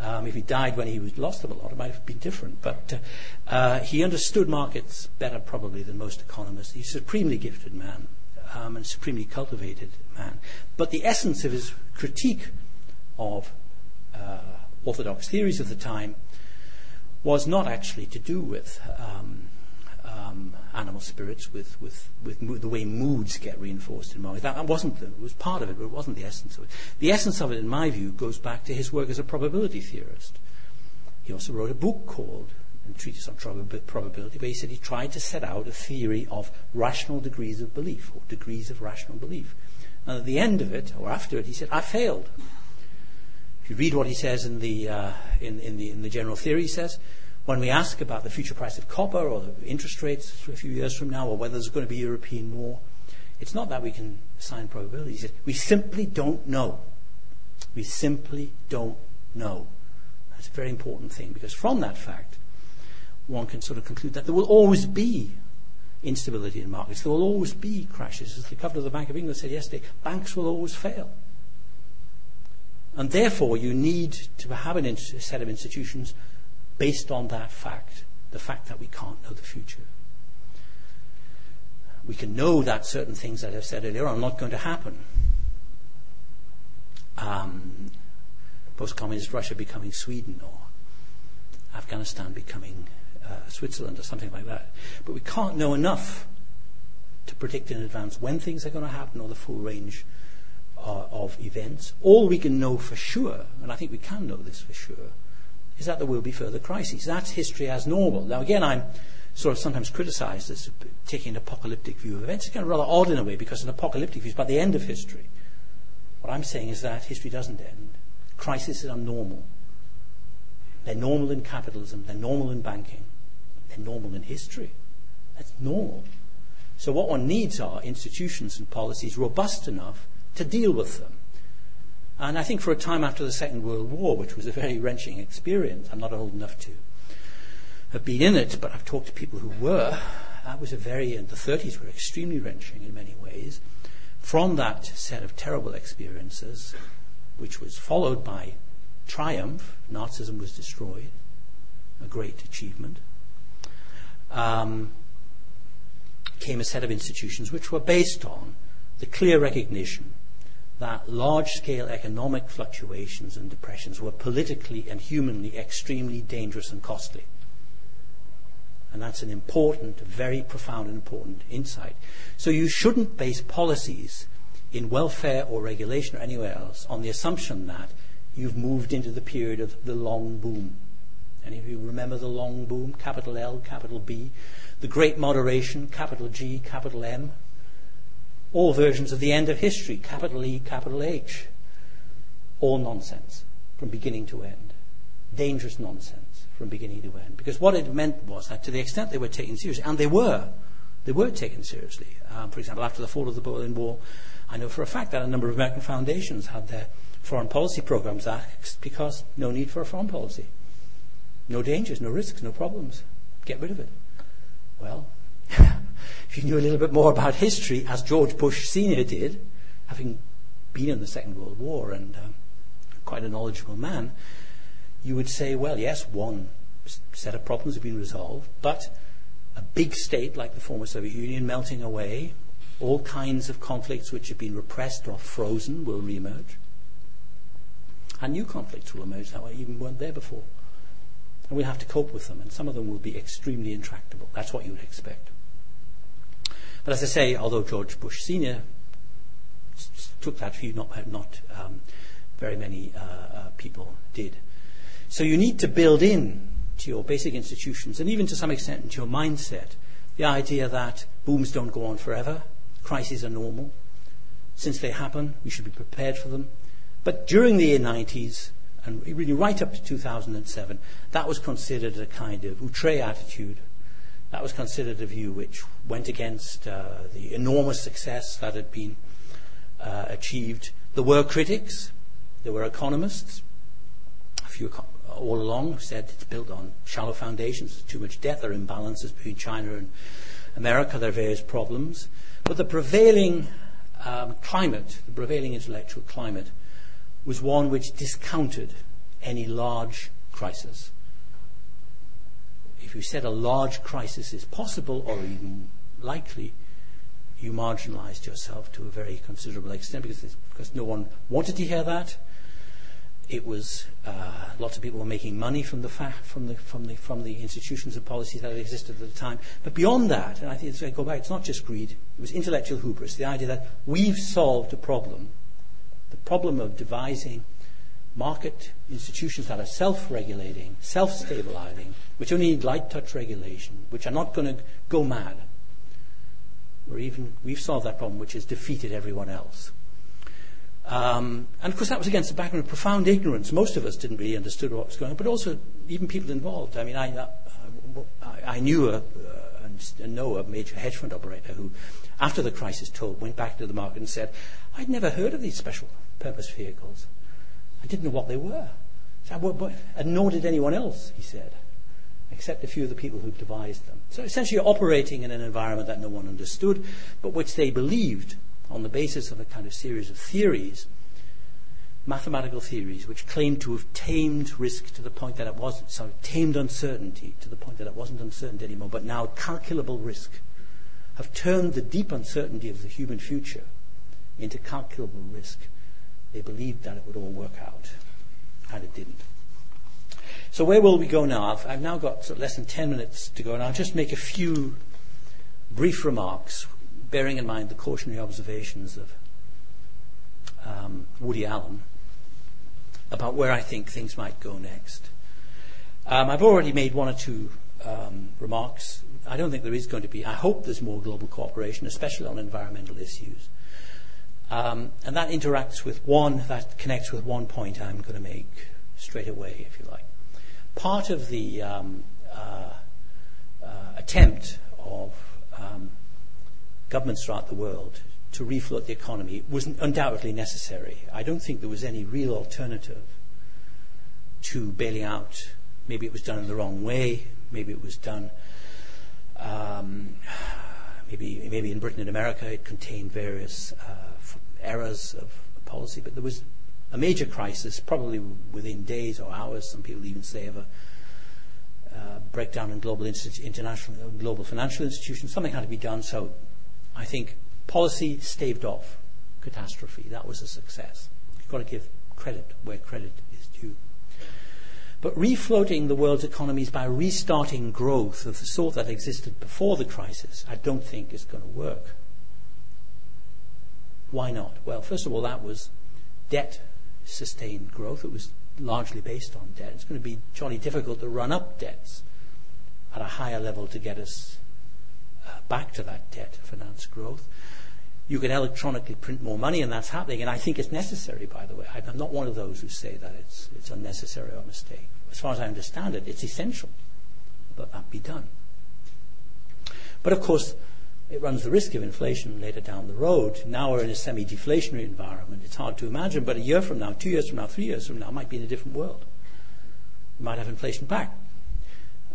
Um, if he died when he lost them a lot, it might have been different. But uh, uh, he understood markets better, probably, than most economists. He's a supremely gifted man um, and supremely cultivated man. But the essence of his critique of uh, orthodox theories of the time was not actually to do with um, um, animal spirits, with, with, with mo- the way moods get reinforced in. That, that wasn't the, it was part of it, but it wasn't the essence of it. The essence of it, in my view, goes back to his work as a probability theorist. He also wrote a book called a Treatise on Probability, where he said he tried to set out a theory of rational degrees of belief, or degrees of rational belief. And at the end of it, or after it, he said, I failed If you read what he says in the, uh, in, in, the, in the general theory, he says, when we ask about the future price of copper or the interest rates a few years from now or whether there's going to be European war, it's not that we can assign probabilities. We simply don't know. We simply don't know. That's a very important thing because from that fact, one can sort of conclude that there will always be instability in markets. There will always be crashes. As the governor of the Bank of England said yesterday, banks will always fail. And therefore, you need to have a set of institutions based on that fact, the fact that we can't know the future. We can know that certain things that I've said earlier are not going to happen. Um, Post communist Russia becoming Sweden or Afghanistan becoming uh, Switzerland or something like that. But we can't know enough to predict in advance when things are going to happen or the full range Uh, of events. All we can know for sure, and I think we can know this for sure, is that there will be further crises. That's history as normal. Now, again, I'm sort of sometimes criticized as taking an apocalyptic view of events. It's kind of rather odd in a way because an apocalyptic view is about the end of history. What I'm saying is that history doesn't end. Crises are normal. They're normal in capitalism, they're normal in banking, they're normal in history. That's normal. So, what one needs are institutions and policies robust enough to deal with them. And I think for a time after the Second World War, which was a very wrenching experience, I'm not old enough to have been in it, but I've talked to people who were. That was a very, and the 30s were extremely wrenching in many ways. From that set of terrible experiences, which was followed by triumph, Nazism was destroyed, a great achievement, um, came a set of institutions which were based on the clear recognition that large scale economic fluctuations and depressions were politically and humanly extremely dangerous and costly. And that's an important, very profound and important insight. So you shouldn't base policies in welfare or regulation or anywhere else on the assumption that you've moved into the period of the long boom. Any of you remember the long boom? Capital L, capital B. The Great Moderation, capital G, capital M all versions of the end of history, capital E, capital H. All nonsense from beginning to end. Dangerous nonsense from beginning to end. Because what it meant was that to the extent they were taken seriously, and they were, they were taken seriously. Um, for example, after the fall of the Berlin Wall, I know for a fact that a number of American foundations had their foreign policy programs axed because no need for a foreign policy. No dangers, no risks, no problems. Get rid of it. Well, if you knew a little bit more about history, as George Bush Sr. did, having been in the Second World War and um, quite a knowledgeable man, you would say, well, yes, one set of problems have been resolved, but a big state like the former Soviet Union melting away, all kinds of conflicts which have been repressed or frozen will reemerge. And new conflicts will emerge that even weren't there before. And we'll have to cope with them, and some of them will be extremely intractable. That's what you would expect. But as I say, although George Bush Sr. took that view, not, not um, very many uh, uh, people did. So you need to build in to your basic institutions, and even to some extent into your mindset, the idea that booms don't go on forever, crises are normal. Since they happen, we should be prepared for them. But during the 90s, and really right up to 2007, that was considered a kind of outre attitude that was considered a view which went against uh, the enormous success that had been uh, achieved. There were critics, there were economists, a few all along said it's built on shallow foundations, there's too much debt, there are imbalances between China and America, there are various problems. But the prevailing um, climate, the prevailing intellectual climate, was one which discounted any large crisis if you said a large crisis is possible or even likely, you marginalized yourself to a very considerable extent because, because no one wanted to hear that. It was uh, lots of people were making money from the fa- from the from the from the institutions and policies that existed at the time. But beyond that, and I think it's, I go back, it's not just greed. It was intellectual hubris. The idea that we've solved a problem, the problem of devising market institutions that are self-regulating, self-stabilizing, which only need light touch regulation, which are not going to go mad. Or even we've solved that problem, which has defeated everyone else. Um, and of course, that was against the background of profound ignorance. Most of us didn't really understand what was going on, but also even people involved. I mean, I, uh, I knew a, uh, and know a major hedge fund operator who, after the crisis told, went back to the market and said, I'd never heard of these special purpose vehicles. I didn't know what they were. And nor did anyone else, he said, except a few of the people who devised them. So essentially, operating in an environment that no one understood, but which they believed on the basis of a kind of series of theories, mathematical theories, which claimed to have tamed risk to the point that it wasn't, sorry, tamed uncertainty to the point that it wasn't uncertain anymore, but now calculable risk, have turned the deep uncertainty of the human future into calculable risk. They believed that it would all work out, and it didn't. So where will we go now? I've, I've now got less than 10 minutes to go, and I'll just make a few brief remarks bearing in mind the cautionary observations of um, Woody Allen about where I think things might go next. Um, I've already made one or two um, remarks. I don't think there is going to be, I hope there's more global cooperation, especially on environmental issues. Um, and that interacts with one, that connects with one point I'm going to make straight away, if you like. Part of the um, uh, uh, attempt of um, governments throughout the world to refloat the economy was undoubtedly necessary. I don't think there was any real alternative to bailing out. Maybe it was done in the wrong way. Maybe it was done. Um, maybe maybe in Britain and America it contained various uh, errors of policy, but there was a major crisis, probably within days or hours. Some people even say of a uh, breakdown in global international global financial institutions. Something had to be done. So I think policy staved off catastrophe. That was a success. You've got to give credit where credit is due. But refloating the world's economies by restarting growth of the sort that existed before the crisis, I don't think is going to work. Why not? Well, first of all, that was debt sustained growth. It was largely based on debt. It's going to be jolly difficult to run up debts at a higher level to get us uh, back to that debt finance growth. You can electronically print more money, and that's happening. And I think it's necessary, by the way. I'm not one of those who say that it's, it's unnecessary or a mistake. As far as I understand it, it's essential that that be done. But of course, it runs the risk of inflation later down the road. Now we're in a semi deflationary environment. It's hard to imagine, but a year from now, two years from now, three years from now, might be in a different world. We might have inflation back.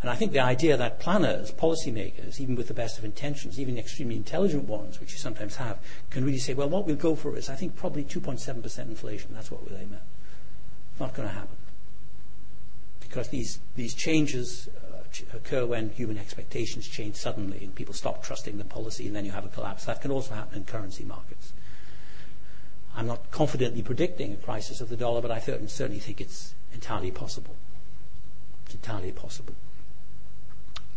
And I think the idea that planners, policymakers, even with the best of intentions, even extremely intelligent ones, which you sometimes have, can really say, well, what we'll go for is, I think, probably 2.7% inflation. That's what we'll aim at. Not going to happen. Because these, these changes ch- occur when human expectations change suddenly and people stop trusting the policy and then you have a collapse. That can also happen in currency markets. I'm not confidently predicting a crisis of the dollar, but I certainly think it's entirely possible. It's entirely possible.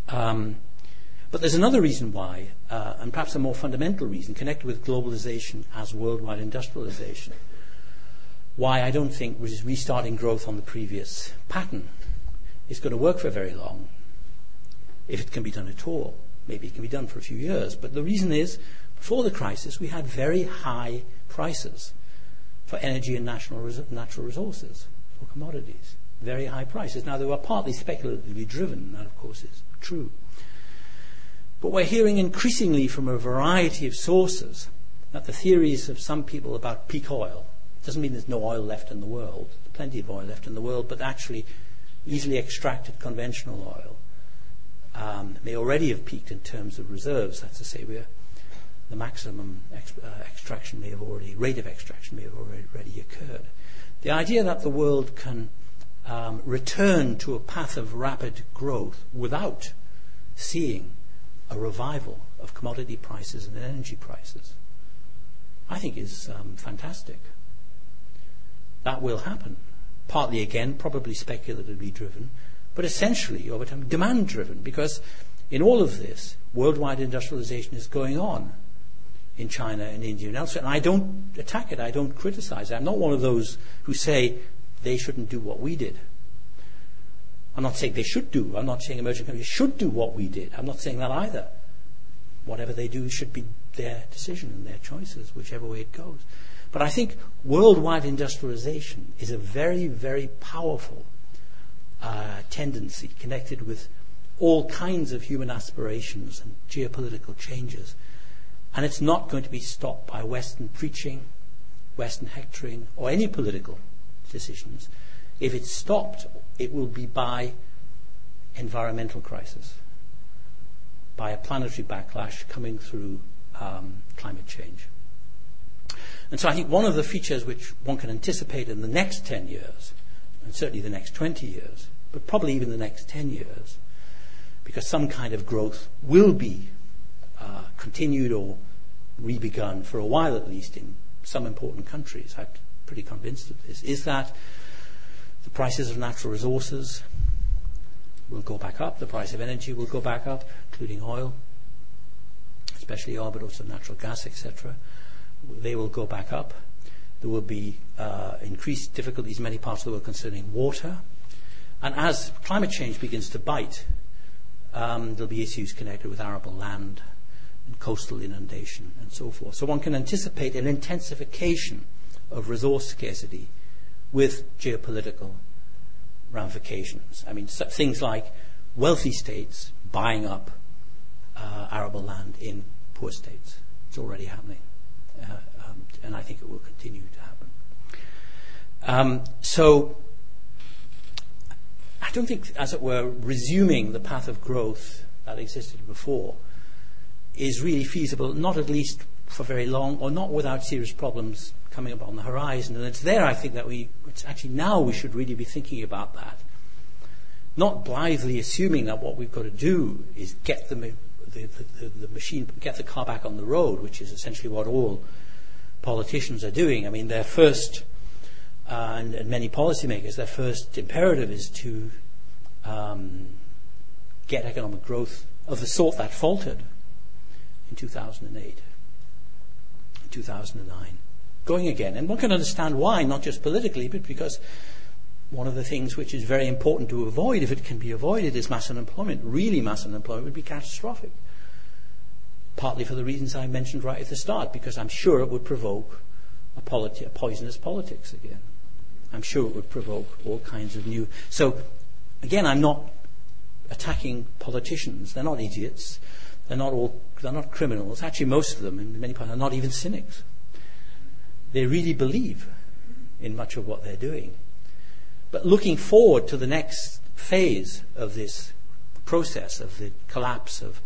Um, but there's another reason why, uh, and perhaps a more fundamental reason, connected with globalization as worldwide industrialization, why I don't think restarting growth on the previous pattern is going to work for very long, if it can be done at all. Maybe it can be done for a few years. But the reason is, before the crisis, we had very high prices for energy and natural resources, for commodities. Very high prices. Now, they were partly speculatively driven, that, of course, is true. But we're hearing increasingly from a variety of sources that the theories of some people about peak oil doesn't mean there's no oil left in the world, plenty of oil left in the world, but actually easily extracted conventional oil um, may already have peaked in terms of reserves. That's to say, we're, the maximum ex- uh, extraction may have already, rate of extraction may have already, already occurred. The idea that the world can um, return to a path of rapid growth without seeing a revival of commodity prices and energy prices, I think is um, fantastic. That will happen. Partly, again, probably speculatively driven, but essentially over time demand driven, because in all of this, worldwide industrialization is going on in China and India and elsewhere. And I don't attack it, I don't criticize it. I'm not one of those who say they shouldn't do what we did. I'm not saying they should do. I'm not saying emerging countries should do what we did. I'm not saying that either. Whatever they do should be their decision and their choices, whichever way it goes. But I think worldwide industrialization is a very, very powerful uh, tendency connected with all kinds of human aspirations and geopolitical changes. And it's not going to be stopped by Western preaching, Western hectoring, or any political decisions. If it's stopped, it will be by environmental crisis, by a planetary backlash coming through um, climate change. And so I think one of the features which one can anticipate in the next 10 years, and certainly the next 20 years, but probably even the next 10 years, because some kind of growth will be uh, continued or rebegun for a while at least in some important countries. I'm pretty convinced of this. Is that the prices of natural resources will go back up, the price of energy will go back up, including oil, especially oil, but also natural gas, etc. They will go back up. There will be uh, increased difficulties in many parts of the world concerning water. And as climate change begins to bite, um, there'll be issues connected with arable land and coastal inundation and so forth. So one can anticipate an intensification of resource scarcity with geopolitical ramifications. I mean, things like wealthy states buying up uh, arable land in poor states. It's already happening, uh, and I think it will continue to happen. Um, so I don't think, as it were, resuming the path of growth that existed before is really feasible, not at least for very long, or not without serious problems coming up on the horizon. And it's there, I think, that we, it's actually now we should really be thinking about that. Not blithely assuming that what we've got to do is get the, the, the, the machine, get the car back on the road, which is essentially what all politicians are doing. I mean, their first uh, and, and, many policymakers, their first imperative is to um, get economic growth of the sort that faltered in 2008, in 2009, going again. And one can understand why, not just politically, but because one of the things which is very important to avoid, if it can be avoided, is mass unemployment. Really, mass unemployment would be catastrophic. Partly for the reasons I mentioned right at the start, because I'm sure it would provoke a, politi- a poisonous politics again. I'm sure it would provoke all kinds of new. So, again, I'm not attacking politicians. They're not idiots. They're not all. They're not criminals. Actually, most of them, in many parts, are not even cynics. They really believe in much of what they're doing. But looking forward to the next phase of this process of the collapse of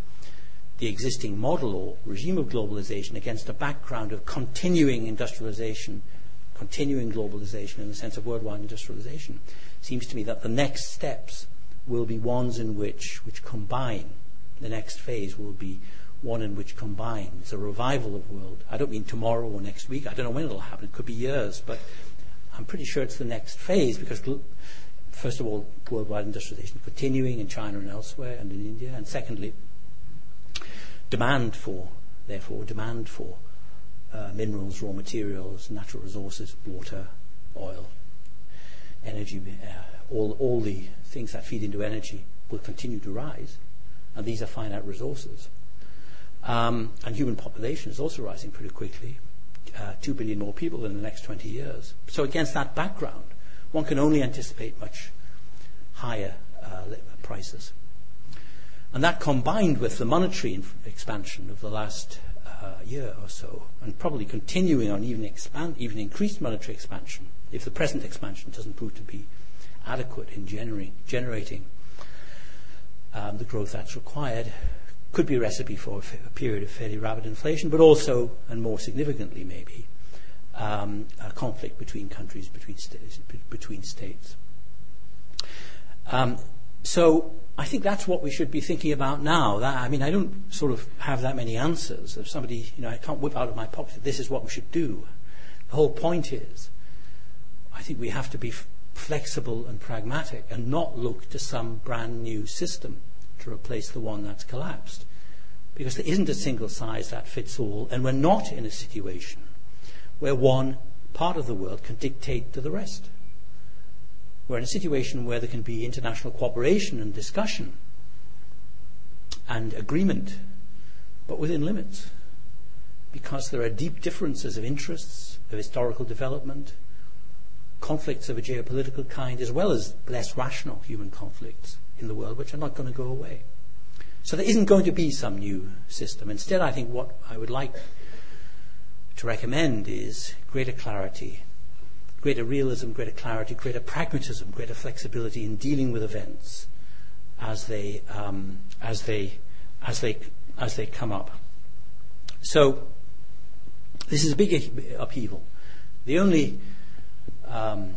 the existing model or regime of globalization against a background of continuing industrialization continuing globalization in the sense of worldwide industrialization, seems to me that the next steps will be ones in which, which combine. The next phase will be one in which combines a revival of world. I don't mean tomorrow or next week. I don't know when it'll happen. It could be years, but I'm pretty sure it's the next phase because, first of all, worldwide industrialization continuing in China and elsewhere and in India, and secondly, demand for, therefore, demand for uh, minerals, raw materials, natural resources, water, oil, energy, uh, all, all the things that feed into energy will continue to rise, and these are finite resources. Um, and human population is also rising pretty quickly, uh, 2 billion more people in the next 20 years. So, against that background, one can only anticipate much higher uh, prices. And that combined with the monetary inf- expansion of the last uh, year or so, and probably continuing on even, even increased monetary expansion, if the present expansion doesn't prove to be adequate in generating, um, the growth that's required, could be a recipe for a period of fairly rapid inflation, but also, and more significantly maybe, um, a conflict between countries, between states. Between states. Um, so I think that's what we should be thinking about now. That, I mean, I don't sort of have that many answers. If somebody, you know, I can't whip out of my pocket, this is what we should do. The whole point is, I think we have to be f- flexible and pragmatic and not look to some brand new system to replace the one that's collapsed. Because there isn't a single size that fits all, and we're not in a situation where one part of the world can dictate to the rest. We're in a situation where there can be international cooperation and discussion and agreement, but within limits. because there are deep differences of interests, of historical development, conflicts of a geopolitical kind, as well as less rational human conflicts in the world, which are not going to go away. So there isn't going to be some new system. Instead, I think what I would like to recommend is greater clarity, greater realism, greater clarity, greater pragmatism, greater flexibility in dealing with events as they um, as they as they as they come up. So this is a big upheaval. The only um,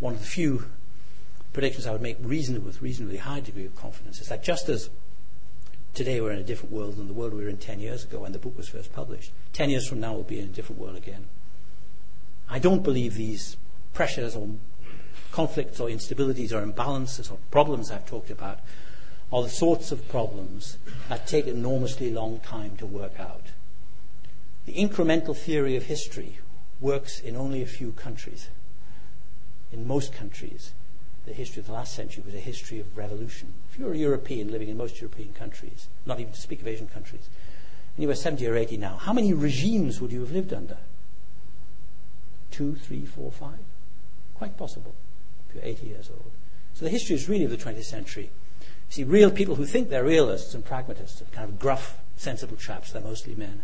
one of the few predictions I would make reasonably, with reasonably high degree of confidence is that just as today we're in a different world than the world we were in 10 years ago when the book was first published, 10 years from now we'll be in a different world again. I don't believe these pressures or conflicts or instabilities or imbalances or problems I've talked about are the sorts of problems that take enormously long time to work out. The incremental theory of history works in only a few countries. In most countries, the history of the last century was a history of revolution. If you're a European living in most European countries, not even to speak of Asian countries, and you were 70 or 80 now, how many regimes would you have lived under? Two, three, four, five? Quite possible if you're 80 years old. So the history is really of the 20th century. You see, real people who think they're realists and pragmatists, and kind of gruff, sensible chaps, they're mostly men.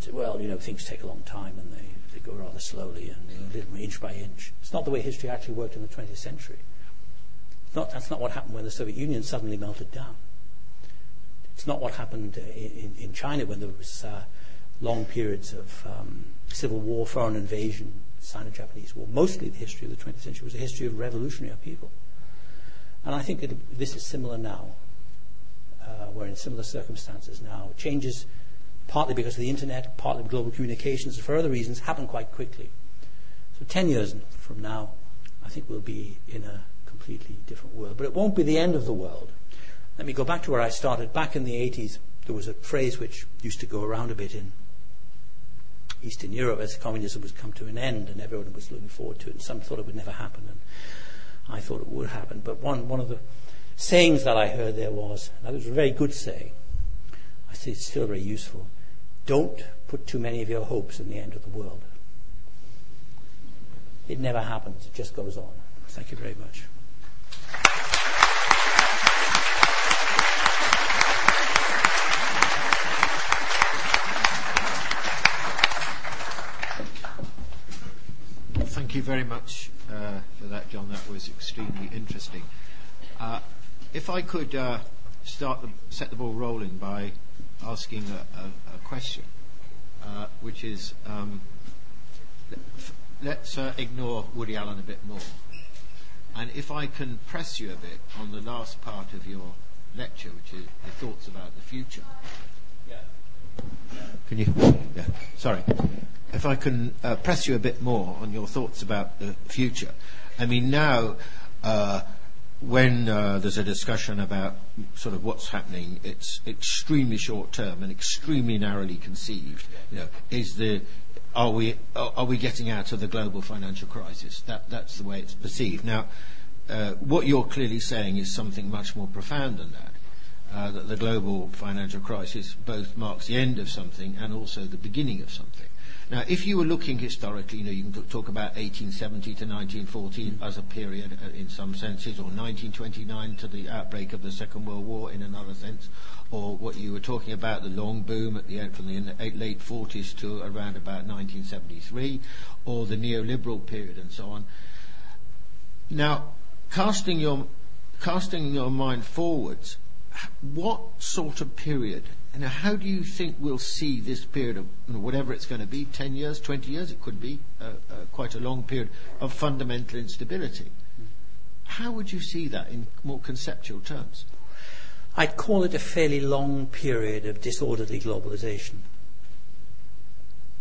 Say, well, you know, things take a long time and they, they go rather slowly and you know, inch by inch. It's not the way history actually worked in the 20th century. Not, that's not what happened when the Soviet Union suddenly melted down. It's not what happened in, in China when there was uh, long periods of um, civil war, foreign invasion, Sino-Japanese war. Mostly the history of the 20th century was a history of revolutionary upheaval. And I think that this is similar now. Uh, we're in similar circumstances now. Changes, partly because of the internet, partly global communications, and for other reasons, happen quite quickly. So 10 years from now, I think we'll be in a completely different world. But it won't be the end of the world. Let me go back to where I started. Back in the 80s, there was a phrase which used to go around a bit in Eastern Europe as communism was come to an end and everyone was looking forward to it, and some thought it would never happen, and I thought it would happen. But one, one of the sayings that I heard there was, and that was a very good saying, I think it's still very useful don't put too many of your hopes in the end of the world. It never happens, it just goes on. Thank you very much. Thank you very much uh, for that, John. That was extremely interesting. Uh, if I could uh, start the, set the ball rolling by asking a, a, a question, uh, which is um, let's uh, ignore Woody Allen a bit more. And if I can press you a bit on the last part of your lecture, which is the thoughts about the future. Yeah. Can you? Yeah. Sorry. If I can uh, press you a bit more on your thoughts about the future. I mean, now, uh, when uh, there's a discussion about sort of what's happening, it's extremely short term and extremely narrowly conceived. You know, is the are we are we getting out of the global financial crisis? That that's the way it's perceived. Now, uh, what you're clearly saying is something much more profound than that. Uh, that the global financial crisis both marks the end of something and also the beginning of something. Now, if you were looking historically, you know, you can talk about 1870 to 1914 as a period uh, in some senses, or 1929 to the outbreak of the Second World War in another sense, or what you were talking about, the long boom at the end from the late 40s to around about 1973, or the neoliberal period and so on. Now, casting your casting your mind forwards, what sort of period now, how do you think we'll see this period of you know, whatever it's going to be, 10 years, 20 years, it could be uh, uh, quite a long period of fundamental instability? How would you see that in more conceptual terms? I'd call it a fairly long period of disorderly globalization.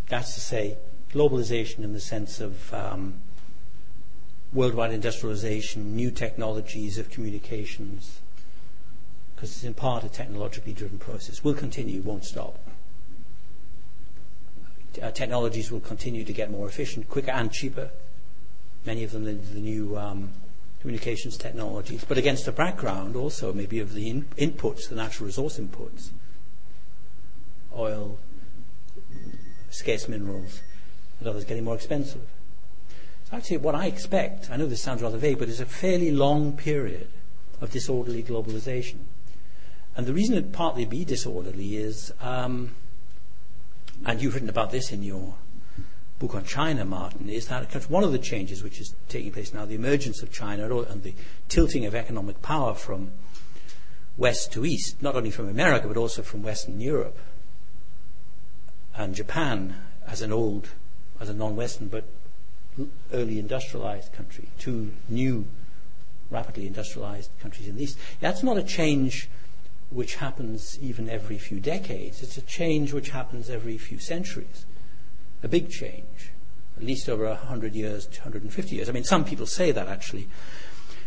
That's to say, globalization in the sense of um, worldwide industrialization, new technologies of communications, because it's in part a technologically driven process, will continue, won't stop. Uh, technologies will continue to get more efficient, quicker, and cheaper. Many of them, the, the new um, communications technologies, but against a background also maybe of the in, inputs, the natural resource inputs, oil, scarce minerals, and others getting more expensive. So actually, what I expect, I know this sounds rather vague, but it's a fairly long period of disorderly globalization. And the reason it partly be disorderly is, um, and you've written about this in your book on China, Martin, is that one of the changes which is taking place now, the emergence of China and the tilting of economic power from west to east, not only from America but also from Western Europe and Japan as an old, as a non-Western but early industrialized country, two new, rapidly industrialized countries in the east. That's not a change which happens even every few decades. It's a change which happens every few centuries a big change, at least over 100 years, 150 years. I mean, some people say that actually.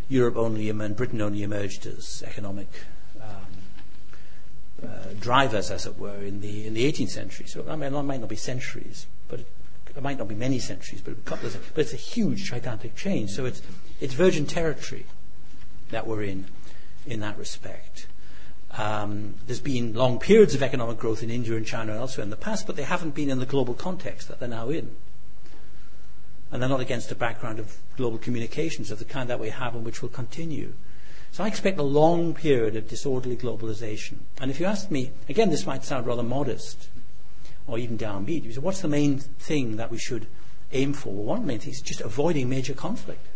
Europe only and Britain only emerged as economic um, uh, drivers, as it were, in the in the 18th century. So I mean, it might not be centuries, but it, it might not be many centuries, but, a couple of. but it's a huge, gigantic change. So it's it's virgin territory that we're in, in that respect. Um, there's been long periods of economic growth in India and China and elsewhere in the past, but they haven't been in the global context that they're now in. And they're not against a background of global communications of the kind that we have and which will continue. So I expect a long period of disorderly globalization. And if you ask me, again, this might sound rather modest or even downbeat. You say, what's the main thing that we should aim for? Well, one of the main things is just avoiding major conflict.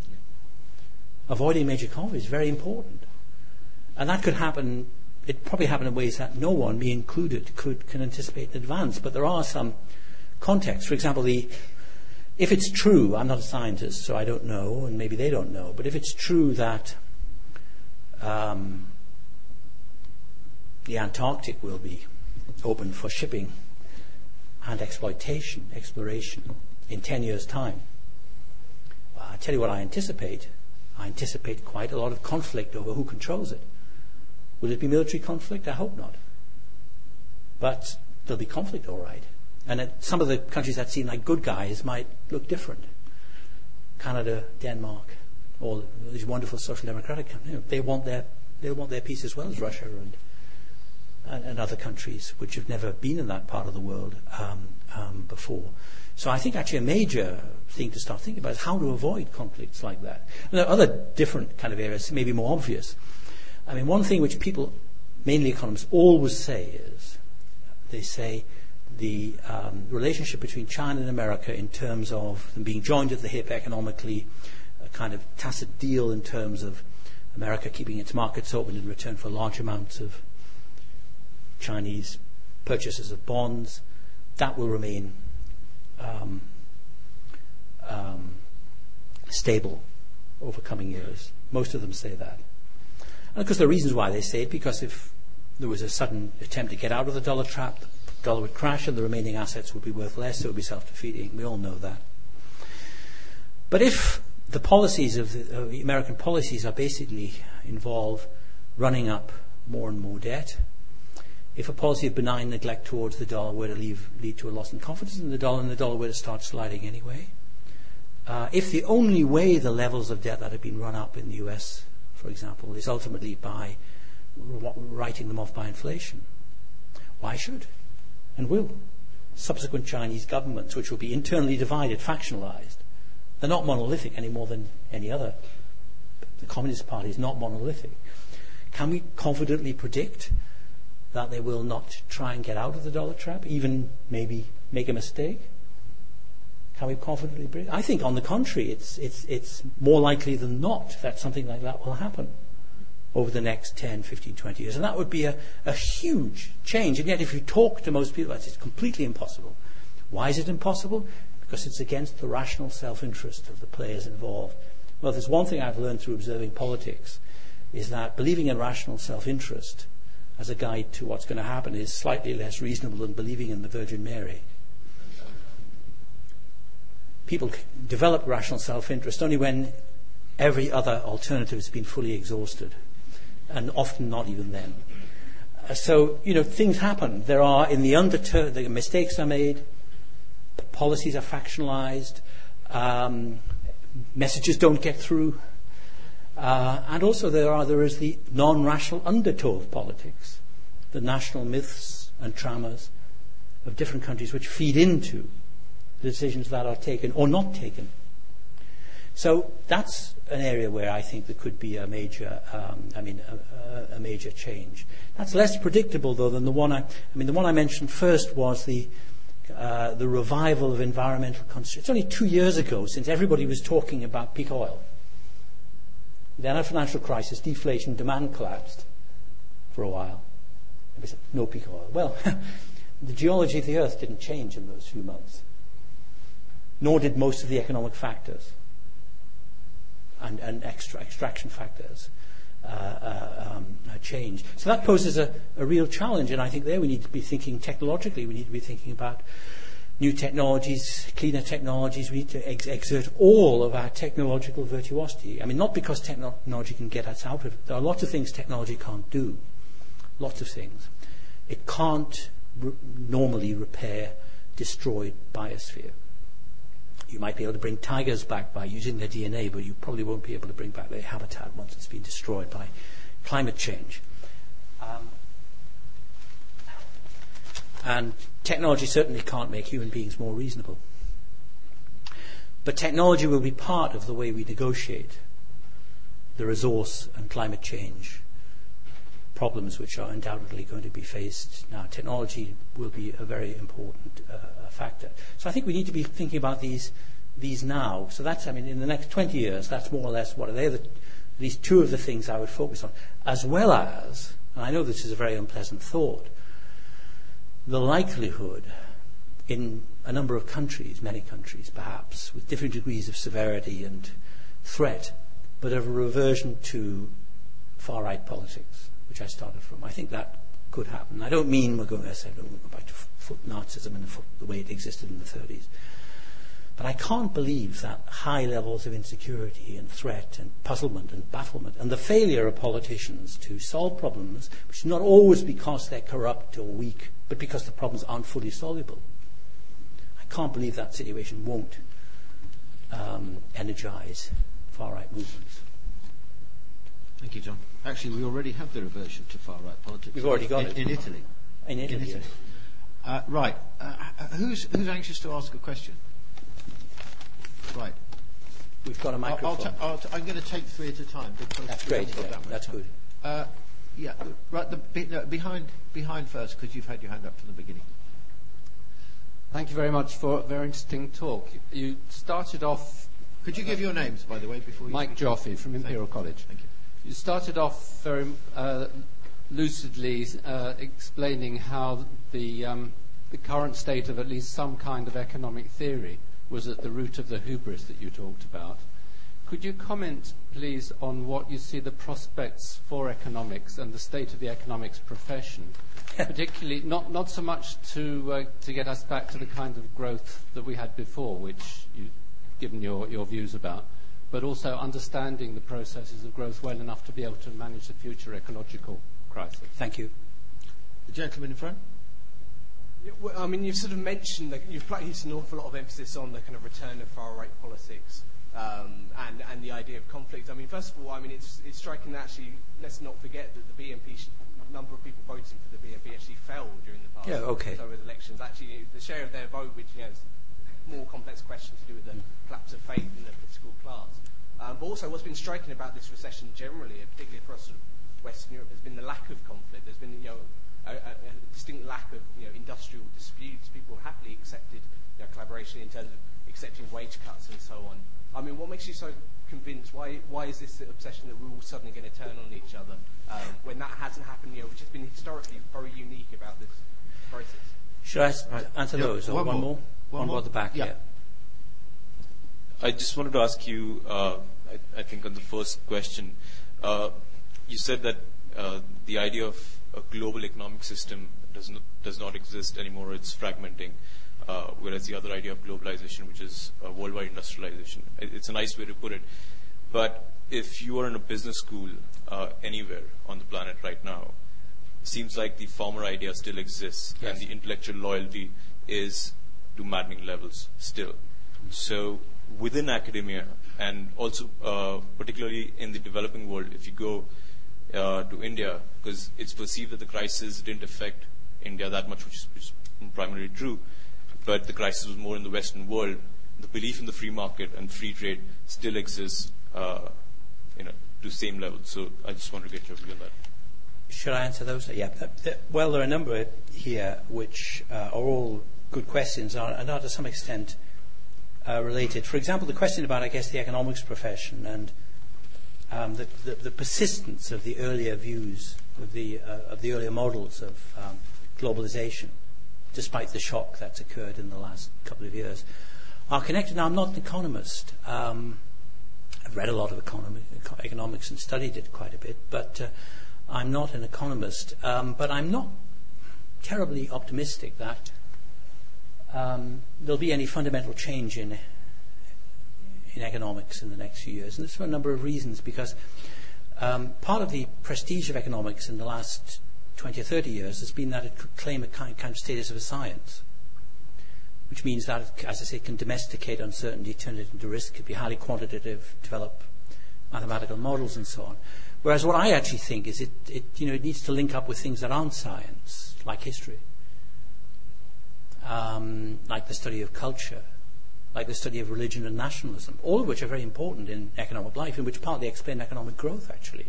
Avoiding major conflict is very important. And that could happen it probably happened in ways that no one, me included, could can anticipate in advance. But there are some contexts. For example, the if it's true, I'm not a scientist, so I don't know, and maybe they don't know. But if it's true that um, the Antarctic will be open for shipping and exploitation, exploration in 10 years' time, well, I tell you what I anticipate. I anticipate quite a lot of conflict over who controls it. Will it be military conflict? I hope not. But there'll be conflict, all right. And some of the countries that seem like good guys might look different. Canada, Denmark, all these wonderful social democratic countries, you know, they want their they want their piece as well as Russia and, and, and other countries which have never been in that part of the world um, um, before. So I think actually a major thing to start thinking about is how to avoid conflicts like that. And there are other different kind of areas, maybe more obvious. I mean, one thing which people, mainly economists, always say is they say the um, relationship between China and America in terms of them being joined at the hip economically, a kind of tacit deal in terms of America keeping its markets open in return for large amounts of Chinese purchases of bonds, that will remain um, um, stable over coming years. Most of them say that. And of course, there are reasons why they say it, because if there was a sudden attempt to get out of the dollar trap, the dollar would crash and the remaining assets would be worth less, it would be self defeating. We all know that. But if the policies of the, of the American policies are basically involve running up more and more debt, if a policy of benign neglect towards the dollar were to leave, lead to a loss in confidence in the dollar and the dollar were to start sliding anyway, uh, if the only way the levels of debt that have been run up in the US for example, is ultimately by writing them off by inflation. Why should and will subsequent Chinese governments, which will be internally divided, factionalized, they're not monolithic any more than any other. The Communist Party is not monolithic. Can we confidently predict that they will not try and get out of the dollar trap, even maybe make a mistake? Can we confidently bring? I think, on the contrary, it's, it's, it's more likely than not that something like that will happen over the next 10, 15, 20 years. And that would be a, a huge change. And yet, if you talk to most people, it's completely impossible. Why is it impossible? Because it's against the rational self interest of the players involved. Well, there's one thing I've learned through observing politics is that believing in rational self interest as a guide to what's going to happen is slightly less reasonable than believing in the Virgin Mary people develop rational self interest only when every other alternative has been fully exhausted, and often not even then. Uh, so, you know, things happen. There are, in the undertow, the mistakes are made, policies are factionalized, um, messages don't get through. Uh, and also there are there is the non-rational undertow of politics, the national myths and traumas of different countries which feed into the decisions that are taken or not taken. So that's an area where I think there could be a major, um, I mean, a, a, major change. That's less predictable though than the one I, I mean, the one I mentioned first was the uh, the revival of environmental constraints. It's only two years ago since everybody was talking about peak oil. Then a financial crisis, deflation, demand collapsed for a while. We said, no peak oil. Well, the geology of the earth didn't change in those few months, nor did most of the economic factors and, and extra, extraction factors. Uh, uh, um, change. So that poses a, a, real challenge, and I think there we need to be thinking technologically. We need to be thinking about new technologies, cleaner technologies. We need to ex- exert all of our technological virtuosity. I mean, not because technology can get us out of it. There are lots of things technology can't do. Lots of things. It can't normally repair destroyed biosphere. You might be able to bring tigers back by using their DNA, but you probably won't be able to bring back their habitat once it's been destroyed by climate change. Um, and technology certainly can't make human beings more reasonable. But technology will be part of the way we negotiate the resource and climate change problems which are undoubtedly going to be faced now. Technology will be a very important uh, factor. So I think we need to be thinking about these these now. So that's, I mean, in the next 20 years, that's more or less what are they, the, least two of the things I would focus on, as well as, and I know this is a very unpleasant thought, the likelihood in a number of countries, many countries perhaps, with different degrees of severity and threat, but of a reversion to far right politics, which I started from. I think that could happen. I don't mean we're going, as I said, we'll go back to Nazism and the way it existed in the 30s. But I can't believe that high levels of insecurity and threat and puzzlement and bafflement and the failure of politicians to solve problems, which is not always because they're corrupt or weak, but because the problems aren't fully soluble. I can't believe that situation won't um, energize far right movements. Thank you, John. Actually, we already have the reversion to far right politics. We've already got in, it. In Italy. In Italy. In Italy. Uh, right. Uh, who's, who's anxious to ask a question? Right. We've got a microphone. I'll ta- i am going to take three at a time. That's great. Yeah, that that's good. Uh, yeah, right. The, be, no, behind, behind first, because you've had your hand up from the beginning. Thank you very much for a very interesting talk. You started off. Could you give your names, by the way, before you? Mike Joffe from Imperial Thank College. Thank you. You started off very uh, lucidly uh, explaining how the um, the current state of at least some kind of economic theory was at the root of the hubris that you talked about. Could you comment, please, on what you see the prospects for economics and the state of the economics profession, particularly not, not so much to, uh, to get us back to the kind of growth that we had before, which you've given your, your views about, but also understanding the processes of growth well enough to be able to manage the future ecological crisis? Thank you. The gentleman in front. Well, I mean, you've sort of mentioned that you've placed an awful lot of emphasis on the kind of return of far-right politics um, and, and the idea of conflict. I mean, first of all, I mean, it's, it's striking that actually, let's not forget that the BNP, sh- number of people voting for the BNP actually fell during the past yeah, okay. so elections. Actually, the share of their vote, which you know, is a more complex question to do with the collapse of faith in the political class. Um, but also, what's been striking about this recession generally, particularly across sort of Western Europe, has been the lack of conflict. There's been, you know, a, a, a distinct lack of you know, industrial disputes. People happily accepted you know, collaboration in terms of accepting wage cuts and so on. I mean, what makes you so convinced? Why, why is this obsession that we're all suddenly going to turn on each other um, when that hasn't happened, you know, which has been historically very unique about this crisis? Should I right. answer yeah, those? One, one, more? One, one more at the back, yeah. yeah. I just wanted to ask you, uh, I, I, think on the first question, uh, you said that uh, the idea of a global economic system does not, does not exist anymore. It's fragmenting. Uh, whereas the other idea of globalization, which is uh, worldwide industrialization, it's a nice way to put it. But if you are in a business school uh, anywhere on the planet right now, it seems like the former idea still exists, yes. and the intellectual loyalty is to maddening levels still. So within academia, and also uh, particularly in the developing world, if you go uh, to India because it's perceived that the crisis didn't affect India that much, which is, primarily true, but the crisis was more in the Western world. The belief in the free market and free trade still exists, uh, you know, to the same level. So I just want to get your view on that. Should I answer those? Yeah. Well, there are a number here which uh, are all good questions are, and are to some extent uh, related. For example, the question about, I guess, the economics profession and um, the, the, the, persistence of the earlier views, of the, uh, of the earlier models of um, globalization, despite the shock that's occurred in the last couple of years, are connected. Now, I'm not an economist. Um, I've read a lot of economy, economics and studied it quite a bit, but uh, I'm not an economist, um, but I'm not terribly optimistic that um, there'll be any fundamental change in in economics in the next few years, and this for a number of reasons. Because um, part of the prestige of economics in the last 20 or 30 years has been that it could claim a kind, kind of status of a science, which means that, as I say, it can domesticate uncertainty, turn it into risk, it be highly quantitative, develop mathematical models, and so on. Whereas what I actually think is it, it, you know, it needs to link up with things that aren't science, like history, um, like the study of culture, like the study of religion and nationalism, all of which are very important in economic life, and which partly explain economic growth, actually,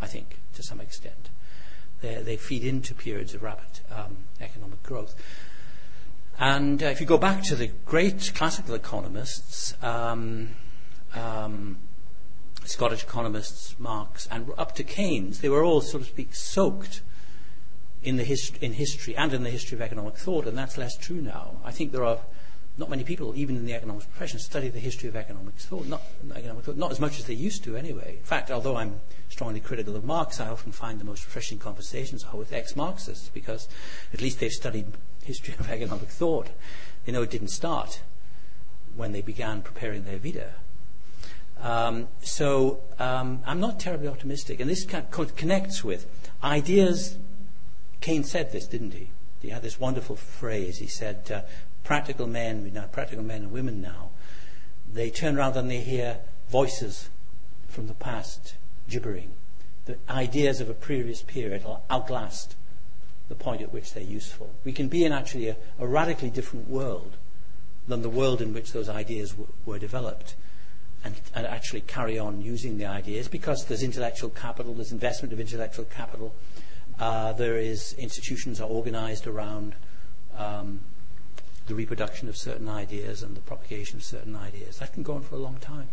I think, to some extent. They, they feed into periods of rapid um, economic growth. And uh, if you go back to the great classical economists, um, um, Scottish economists, Marx, and up to Keynes, they were all, so to speak, soaked in, the hist- in history and in the history of economic thought, and that's less true now. I think there are not many people, even in the economics profession, study the history of economic thought. Not, economic thought, not as much as they used to, anyway. In fact, although I'm strongly critical of Marx, I often find the most refreshing conversations are with ex-Marxists because at least they've studied history of economic thought. They know it didn't start when they began preparing their Vita. Um, so um, I'm not terribly optimistic, and this connects with ideas. Keynes said this, didn't he? He had this wonderful phrase. He said, uh, "Practical men, we know practical men and women now, they turn around and they hear voices from the past gibbering. The ideas of a previous period will outlast the point at which they're useful. We can be in actually a, a radically different world than the world in which those ideas w- were developed." and, and actually carry on using the ideas because there's intellectual capital, there's investment of intellectual capital, uh, there is institutions are organized around um, the reproduction of certain ideas and the propagation of certain ideas. That can go on for a long time.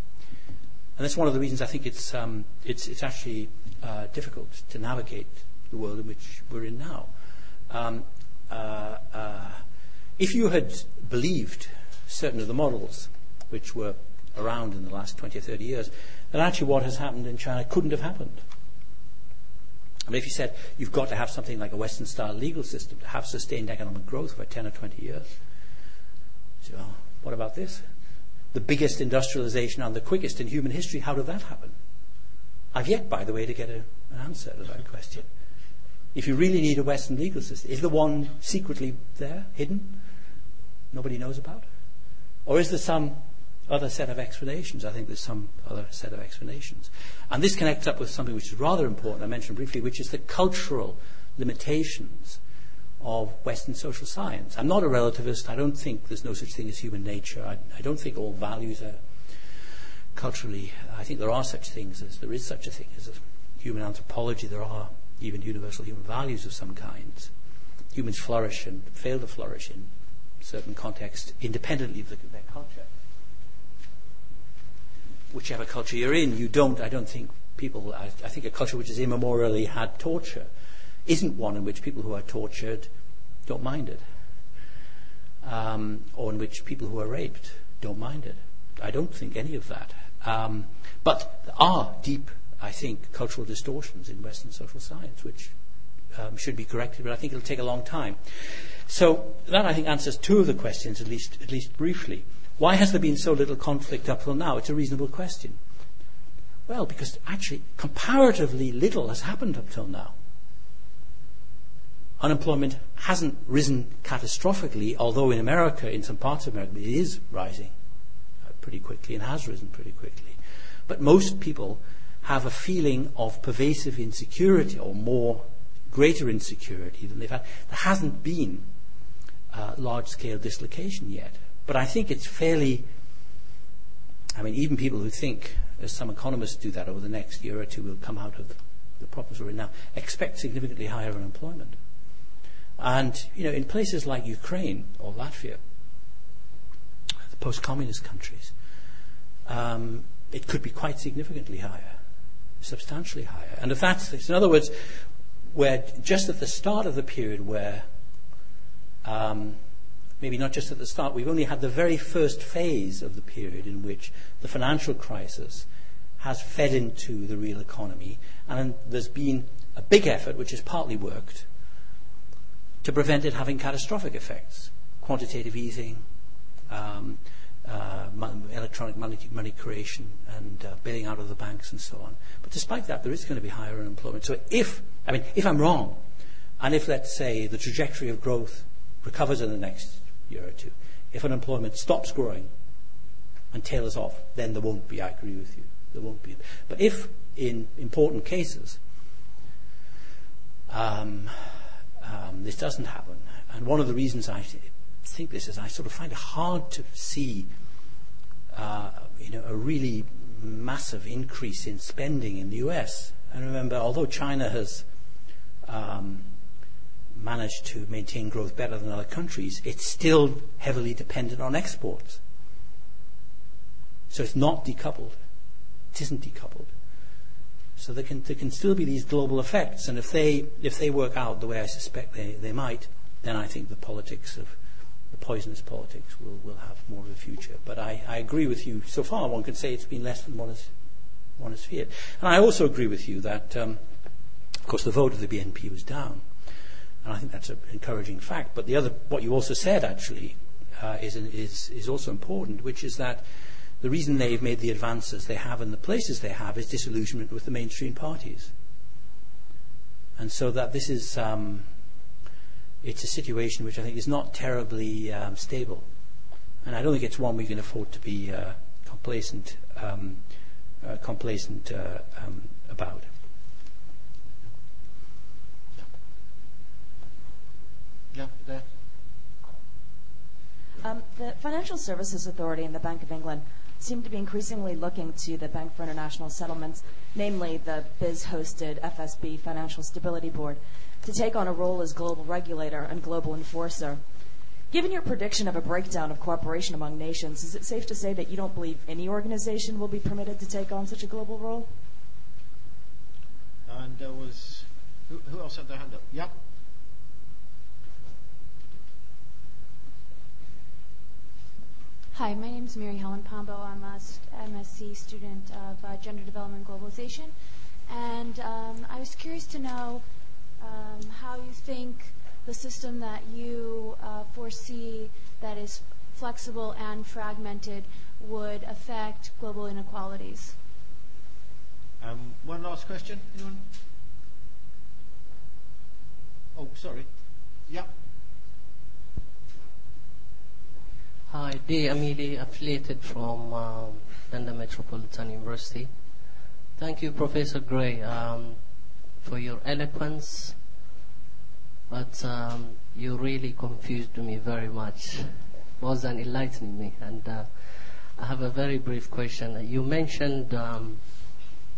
And that's one of the reasons I think it's, um, it's, it's actually uh, difficult to navigate the world in which we're in now. Um, uh, uh if you had believed certain of the models which were around in the last 20 or 30 years, then actually what has happened in China couldn't have happened. Mean, if you said you've got to have something like a Western style legal system to have sustained economic growth for 10 or 20 years, so what about this? The biggest industrialization and the quickest in human history, how did that happen? I've yet, by the way, to get a, an answer to that question. If you really need a Western legal system, is the one secretly there, hidden, nobody knows about? Or is there some other set of explanations. I think there's some other set of explanations. And this connects up with something which is rather important, I mentioned briefly, which is the cultural limitations of Western social science. I'm not a relativist. I don't think there's no such thing as human nature. I, I don't think all values are culturally. I think there are such things as there is such a thing as a human anthropology. There are even universal human values of some kinds. Humans flourish and fail to flourish in certain contexts independently of their culture whichever culture you're in, you don't, I don't think people, I, I think a culture which has immemorially had torture isn't one in which people who are tortured don't mind it. Um, or in which people who are raped don't mind it. I don't think any of that. Um, but there are deep, I think, cultural distortions in Western social science, which um, should be corrected, but I think it'll take a long time. So that, I think, answers two of the questions, at least, at least briefly. Why has there been so little conflict up till now? It's a reasonable question. Well, because actually, comparatively little has happened up till now. Unemployment hasn't risen catastrophically, although in America, in some parts of America, it is rising uh, pretty quickly and has risen pretty quickly. But most people have a feeling of pervasive insecurity or more greater insecurity than they've had. There hasn't been uh, large scale dislocation yet. But I think it's fairly, I mean, even people who think, as some economists do, that over the next year or two we'll come out of the problems we're in now, expect significantly higher unemployment. And, you know, in places like Ukraine or Latvia, the post communist countries, um, it could be quite significantly higher, substantially higher. And if that's, in other words, where just at the start of the period where, um, maybe not just at the start, we've only had the very first phase of the period in which the financial crisis has fed into the real economy, and there's been a big effort, which has partly worked, to prevent it having catastrophic effects. Quantitative easing, um, uh, electronic money, money, creation, and uh, bailing out of the banks, and so on. But despite that, there is going to be higher unemployment. So if, I mean, if I'm wrong, and if, let's say, the trajectory of growth recovers in the next year or two, if unemployment stops growing and tails off, then there won't be, I agree with you, there won't be. But if, in important cases, um, um, this doesn't happen, and one of the reasons I think this is I sort of find it hard to see, uh, you know, a really massive increase in spending in the U.S. And remember, although China has um, managed to maintain growth better than other countries, it's still heavily dependent on exports. So it's not decoupled. It isn't decoupled. So there can, there can still be these global effects, and if they, if they work out the way I suspect they, they might, then I think the politics of the poisonous politics will, will have more of a future. But I, I agree with you. So far, one could say it's been less than one has, one has feared. And I also agree with you that, um, of course, the vote of the BNP was down. And I think that's an encouraging fact. But the other, what you also said actually, uh, is, is, is also important, which is that the reason they've made the advances they have and the places they have is disillusionment with the mainstream parties. And so that this is, um, it's a situation which I think is not terribly um, stable. And I don't think it's one we can afford to be uh, complacent, um, uh, complacent uh, um, about. Yeah, there. Um, the Financial Services Authority and the Bank of England seem to be increasingly looking to the Bank for International Settlements, namely the BIS-hosted FSB Financial Stability Board, to take on a role as global regulator and global enforcer. Given your prediction of a breakdown of cooperation among nations, is it safe to say that you don't believe any organization will be permitted to take on such a global role? And there was. Who, who else had their hand up? Yep. Hi, my name is Mary Helen Pombo. I'm a MSc student of uh, Gender Development and Globalization. And um, I was curious to know um, how you think the system that you uh, foresee that is flexible and fragmented would affect global inequalities. Um, one last question. Anyone? Oh, sorry. Yep. Hi, D. Amidi, affiliated from um, London Metropolitan University. Thank you, Professor Gray, um, for your eloquence, but um, you really confused me very much, more than enlightening me. And uh, I have a very brief question. You mentioned um,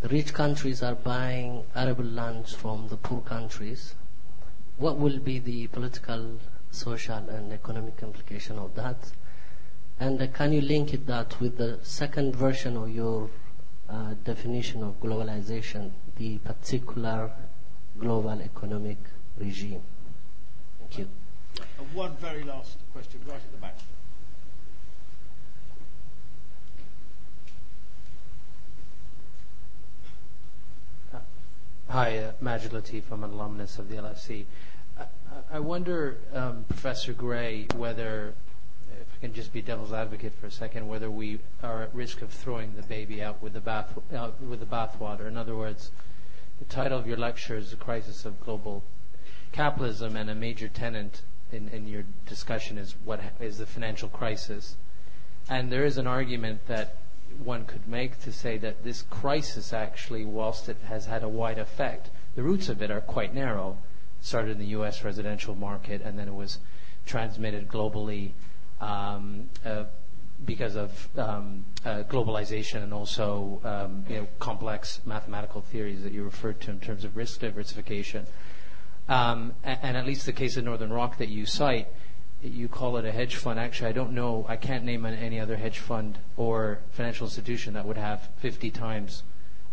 rich countries are buying arable lands from the poor countries. What will be the political, social, and economic implication of that? And uh, can you link it that with the second version of your uh, definition of globalization, the particular global economic regime? Thank you. And one very last question, right at the back. Hi, uh, Majid Latif. I'm an alumnus of the LSE. I, I wonder, um, Professor Gray, whether I can just be devil's advocate for a second, whether we are at risk of throwing the baby out with the bath out with the bathwater. In other words, the title of your lecture is "The Crisis of Global Capitalism," and a major tenant in, in your discussion is what is the financial crisis. And there is an argument that one could make to say that this crisis actually, whilst it has had a wide effect, the roots of it are quite narrow. It started in the U.S. residential market, and then it was transmitted globally because of um, uh, globalization and also um, you know, complex mathematical theories that you referred to in terms of risk diversification. Um, and, at least the case of Northern Rock that you cite, you call it a hedge fund. Actually, I don't know. I can't name any other hedge fund or financial institution that would have 50 times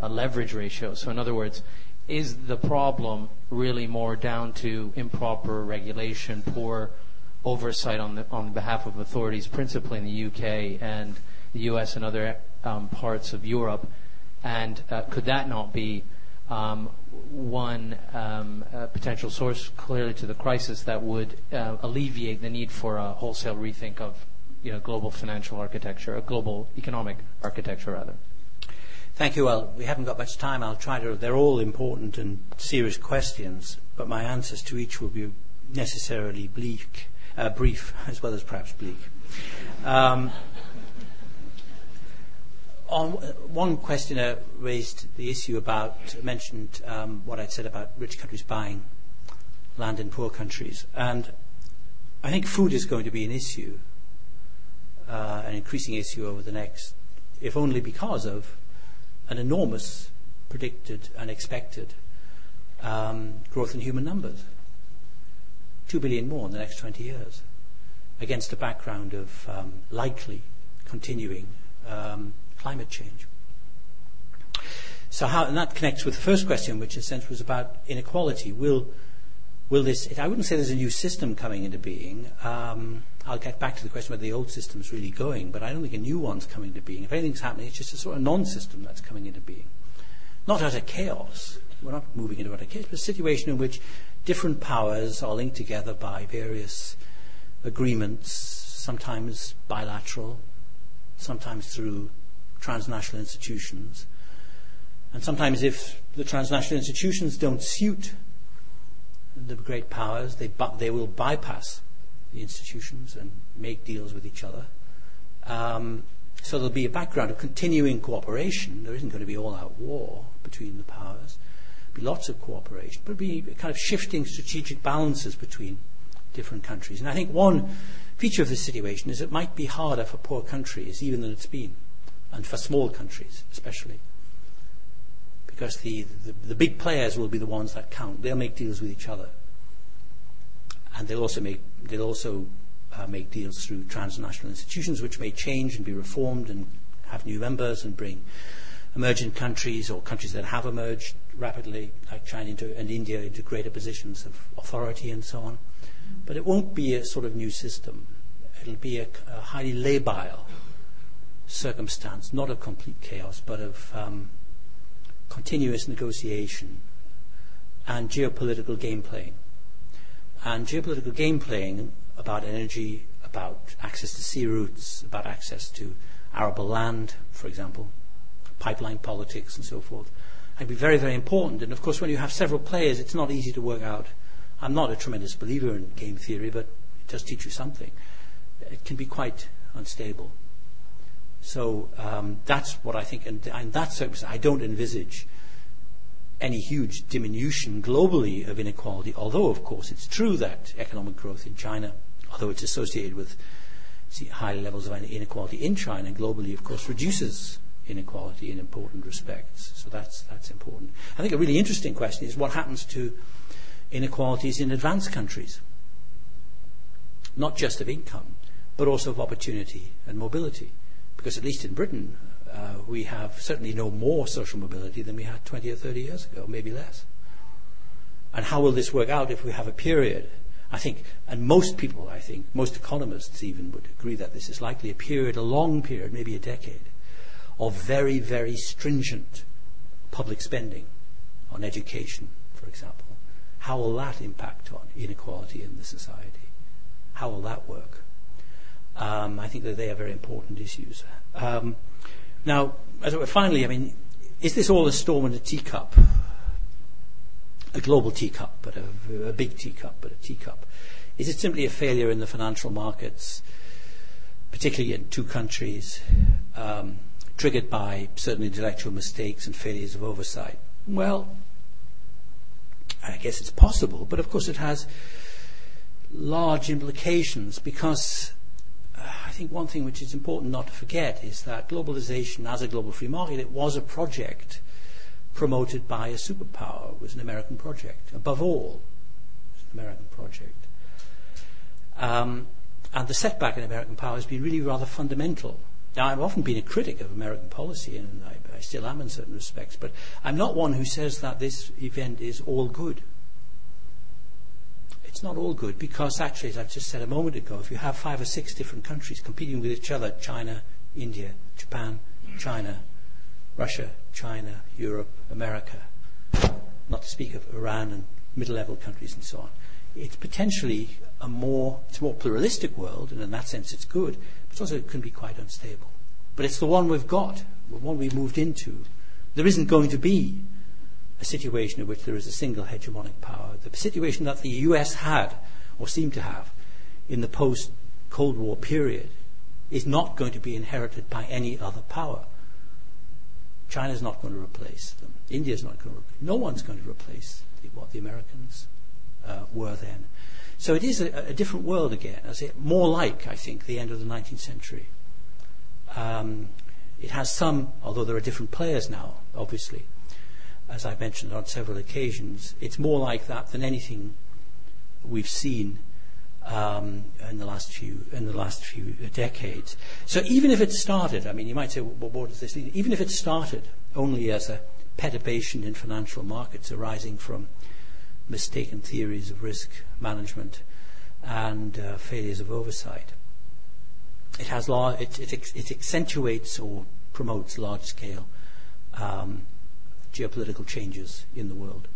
a leverage ratio. So, in other words, is the problem really more down to improper regulation, poor oversight on, the, on behalf of authorities, principally in the UK and the US and other um, parts of Europe? And uh, could that not be um, one um, uh, potential source clearly to the crisis that would uh, alleviate the need for a wholesale rethink of you know, global financial architecture, a global economic architecture, rather? Thank you. Well, we haven't got much time. I'll try to. They're all important and serious questions, but my answers to each will be necessarily bleak, uh, brief, as well as perhaps bleak. Um, on one questioner raised the issue about mentioned um, what I'd said about rich countries buying land in poor countries, and I think food is going to be an issue, uh, an increasing issue over the next, if only because of an enormous predicted and expected um, growth in human numbers. Two billion more in the next 20 years, against a background of um, likely continuing um, climate change. So how, and that connects with the first question, which in a sense was about inequality. Will, will this, I wouldn't say there's a new system coming into being. Um, I'll get back to the question whether the old system is really going, but I don't think a new one's coming into being. If anything's happening, it's just a sort of non-system that's coming into being. Not utter chaos. We're not moving into utter chaos, but a situation in which different powers are linked together by various agreements, sometimes bilateral, sometimes through transnational institutions. And sometimes if the transnational institutions don't suit the great powers, they, bu- they will bypass the institutions and make deals with each other. Um, so there'll be a background of continuing cooperation. There isn't going to be all out war between the powers. Be lots of cooperation, but be kind of shifting strategic balances between different countries. And I think one feature of this situation is it might be harder for poor countries even than it's been, and for small countries especially. Because the, the, the big players will be the ones that count. They'll make deals with each other and they'll also make they'll also uh, make deals through transnational institutions, which may change and be reformed and have new members and bring emerging countries or countries that have emerged rapidly, like China into, and India, into greater positions of authority and so on. But it won't be a sort of new system. It'll be a, a highly labile circumstance, not of complete chaos, but of um, continuous negotiation and geopolitical game playing and geopolitical game playing about energy, about access to sea routes, about access to arable land, for example, pipeline politics and so forth, can be very, very important. And of course, when you have several players, it's not easy to work out. I'm not a tremendous believer in game theory, but it does teach you something. It can be quite unstable. So um, that's what I think, and, and that's I don't envisage any huge diminution globally of inequality, although, of course, it's true that economic growth in China, although it's associated with high levels of inequality in China, globally, of course, reduces inequality in important respects. So that's, that's important. I think a really interesting question is what happens to inequalities in advanced countries, not just of income, but also of opportunity and mobility. Because at least in Britain, uh, we have certainly no more social mobility than we had 20 or 30 years ago, maybe less. And how will this work out if we have a period? I think, and most people, I think, most economists even would agree that this is likely a period, a long period, maybe a decade, of very, very stringent public spending on education, for example. How will that impact on inequality in the society? How will that work? Um, I think that they are very important issues. Um, now, as it finally, I mean, is this all a storm in a teacup? A global teacup, but a, a big teacup, but a teacup. Is it simply a failure in the financial markets, particularly in two countries, um, triggered by certain intellectual mistakes and failures of oversight? Well, I guess it's possible, but of course it has large implications because uh, I think one thing which is important not to forget is that globalization as a global free market, it was a project promoted by a superpower. It was an American project. Above all, it was an American project. Um, and the setback in American power has been really rather fundamental. Now, I've often been a critic of American policy, and I, I still am in certain respects, but I'm not one who says that this event is all good. It's not all good because, actually, as I've just said a moment ago, if you have five or six different countries competing with each other China, India, Japan, China, Russia, China, Europe, America, not to speak of Iran and middle level countries and so on it's potentially a more it's a more pluralistic world, and in that sense it's good, also it can be quite unstable. But it's the one we've got, the one we've moved into. There isn't going to be a situation in which there is a single hegemonic power. The situation that the US had, or seemed to have, in the post Cold War period is not going to be inherited by any other power. China's not going to replace them. India's not going to. Replace No one's going to replace the, what the Americans uh, were then. So it is a, a, different world again, as it more like, I think, the end of the 19th century. Um, it has some, although there are different players now, obviously, as I've mentioned on several occasions. It's more like that than anything we've seen um, in the last few in the last few decades. So even if it started, I mean, you might say, well, what does this mean? Even if it started only as a perturbation in financial markets arising from mistaken theories of risk management and uh, failures of oversight. It has it, it, it accentuates or promotes large scale um, geopolitical changes in the world.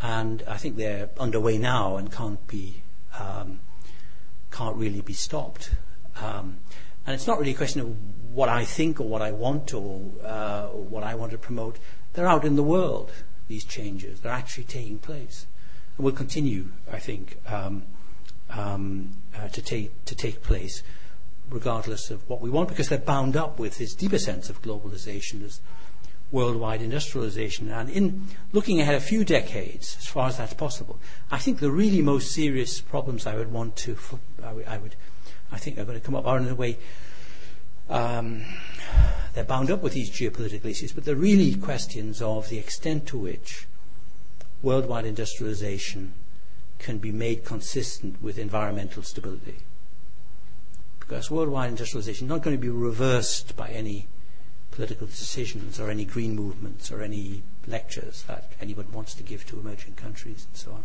And I think they're underway now and can't be um, can't really be stopped. Um, and it's not really a question of what I think or what I want or, uh, what I want to promote. They're out in the world these changes. They're actually taking place. And will continue, I think, um, um, uh, to, take, to take place regardless of what we want because they're bound up with this deeper sense of globalization this worldwide industrialization. And in looking ahead a few decades, as far as that's possible, I think the really most serious problems I would want to, I would, I think are going to come up are in a way um, they're bound up with these geopolitical issues, but they're really questions of the extent to which worldwide industrialization can be made consistent with environmental stability. Because worldwide industrialization is not going to be reversed by any political decisions or any green movements or any lectures that anyone wants to give to emerging countries and so on.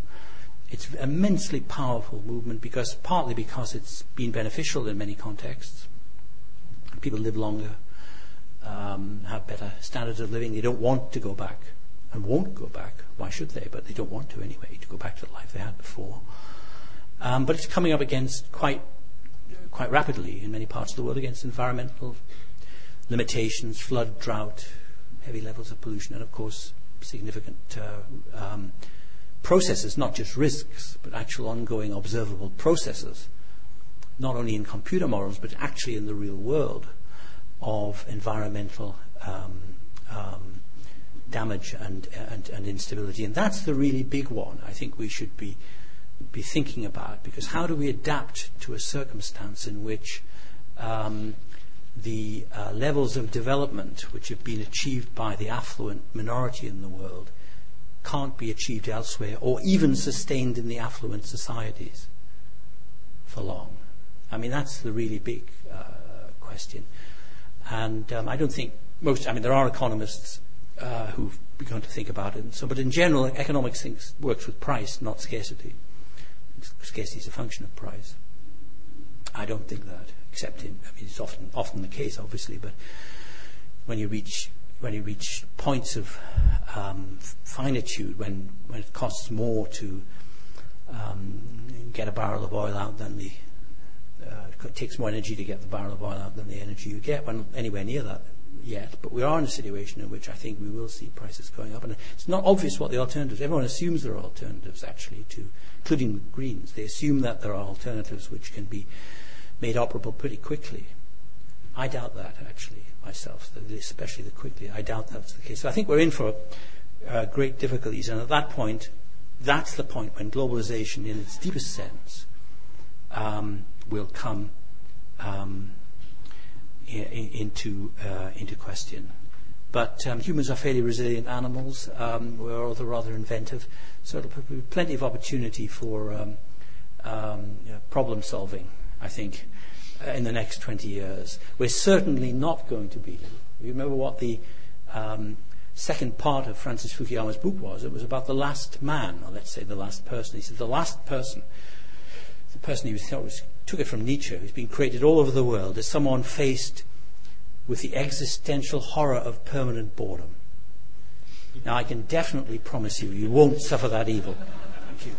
It's an immensely powerful movement because partly because it's been beneficial in many contexts, people live longer, um, have better standards of living. They don't want to go back and won't go back. Why should they? But they don't want to anyway, to go back to the life they had before. Um, but it's coming up against quite, quite rapidly in many parts of the world against environmental limitations, flood, drought, heavy levels of pollution, and of course significant uh, um, processes, not just risks, but actual ongoing observable processes not only in computer models, but actually in the real world of environmental um, um, damage and, and, and, instability. And that's the really big one I think we should be, be thinking about, because how do we adapt to a circumstance in which um, the uh, levels of development which have been achieved by the affluent minority in the world can't be achieved elsewhere or even sustained in the affluent societies for long? I mean, that's the really big uh, question. And um, I don't think most, I mean, there are economists uh, who've begun to think about it. So, but in general, economics thinks, works with price, not scarcity. Scarcity is a function of price. I don't think that, except in, I mean, it's often, often the case, obviously, but when you reach when you reach points of um, finitude, when, when it costs more to um, get a barrel of oil out than the it takes more energy to get the barrel of oil out than the energy you get. We're not anywhere near that yet, but we are in a situation in which I think we will see prices going up. And it's not obvious what the alternatives. Everyone assumes there are alternatives actually to, including the greens. They assume that there are alternatives which can be made operable pretty quickly. I doubt that actually myself, especially the quickly. I doubt that's the case. So I think we're in for uh, great difficulties, and at that point, that's the point when globalization, in its deepest sense, um, will come um, into, uh, into question. But um, humans are fairly resilient animals. Um, we're rather inventive, so there'll be plenty of opportunity for um, um, problem solving, I think, uh, in the next 20 years. We're certainly not going to be. You remember what the second part of Francis Fukuyama's book was? It was about the last man, or let's say the last person. He said the last person, person he was, was took it from Nietzsche, who's been created all over the world, as someone faced with the existential horror of permanent boredom. Now, I can definitely promise you, you won't suffer that evil. Thank you.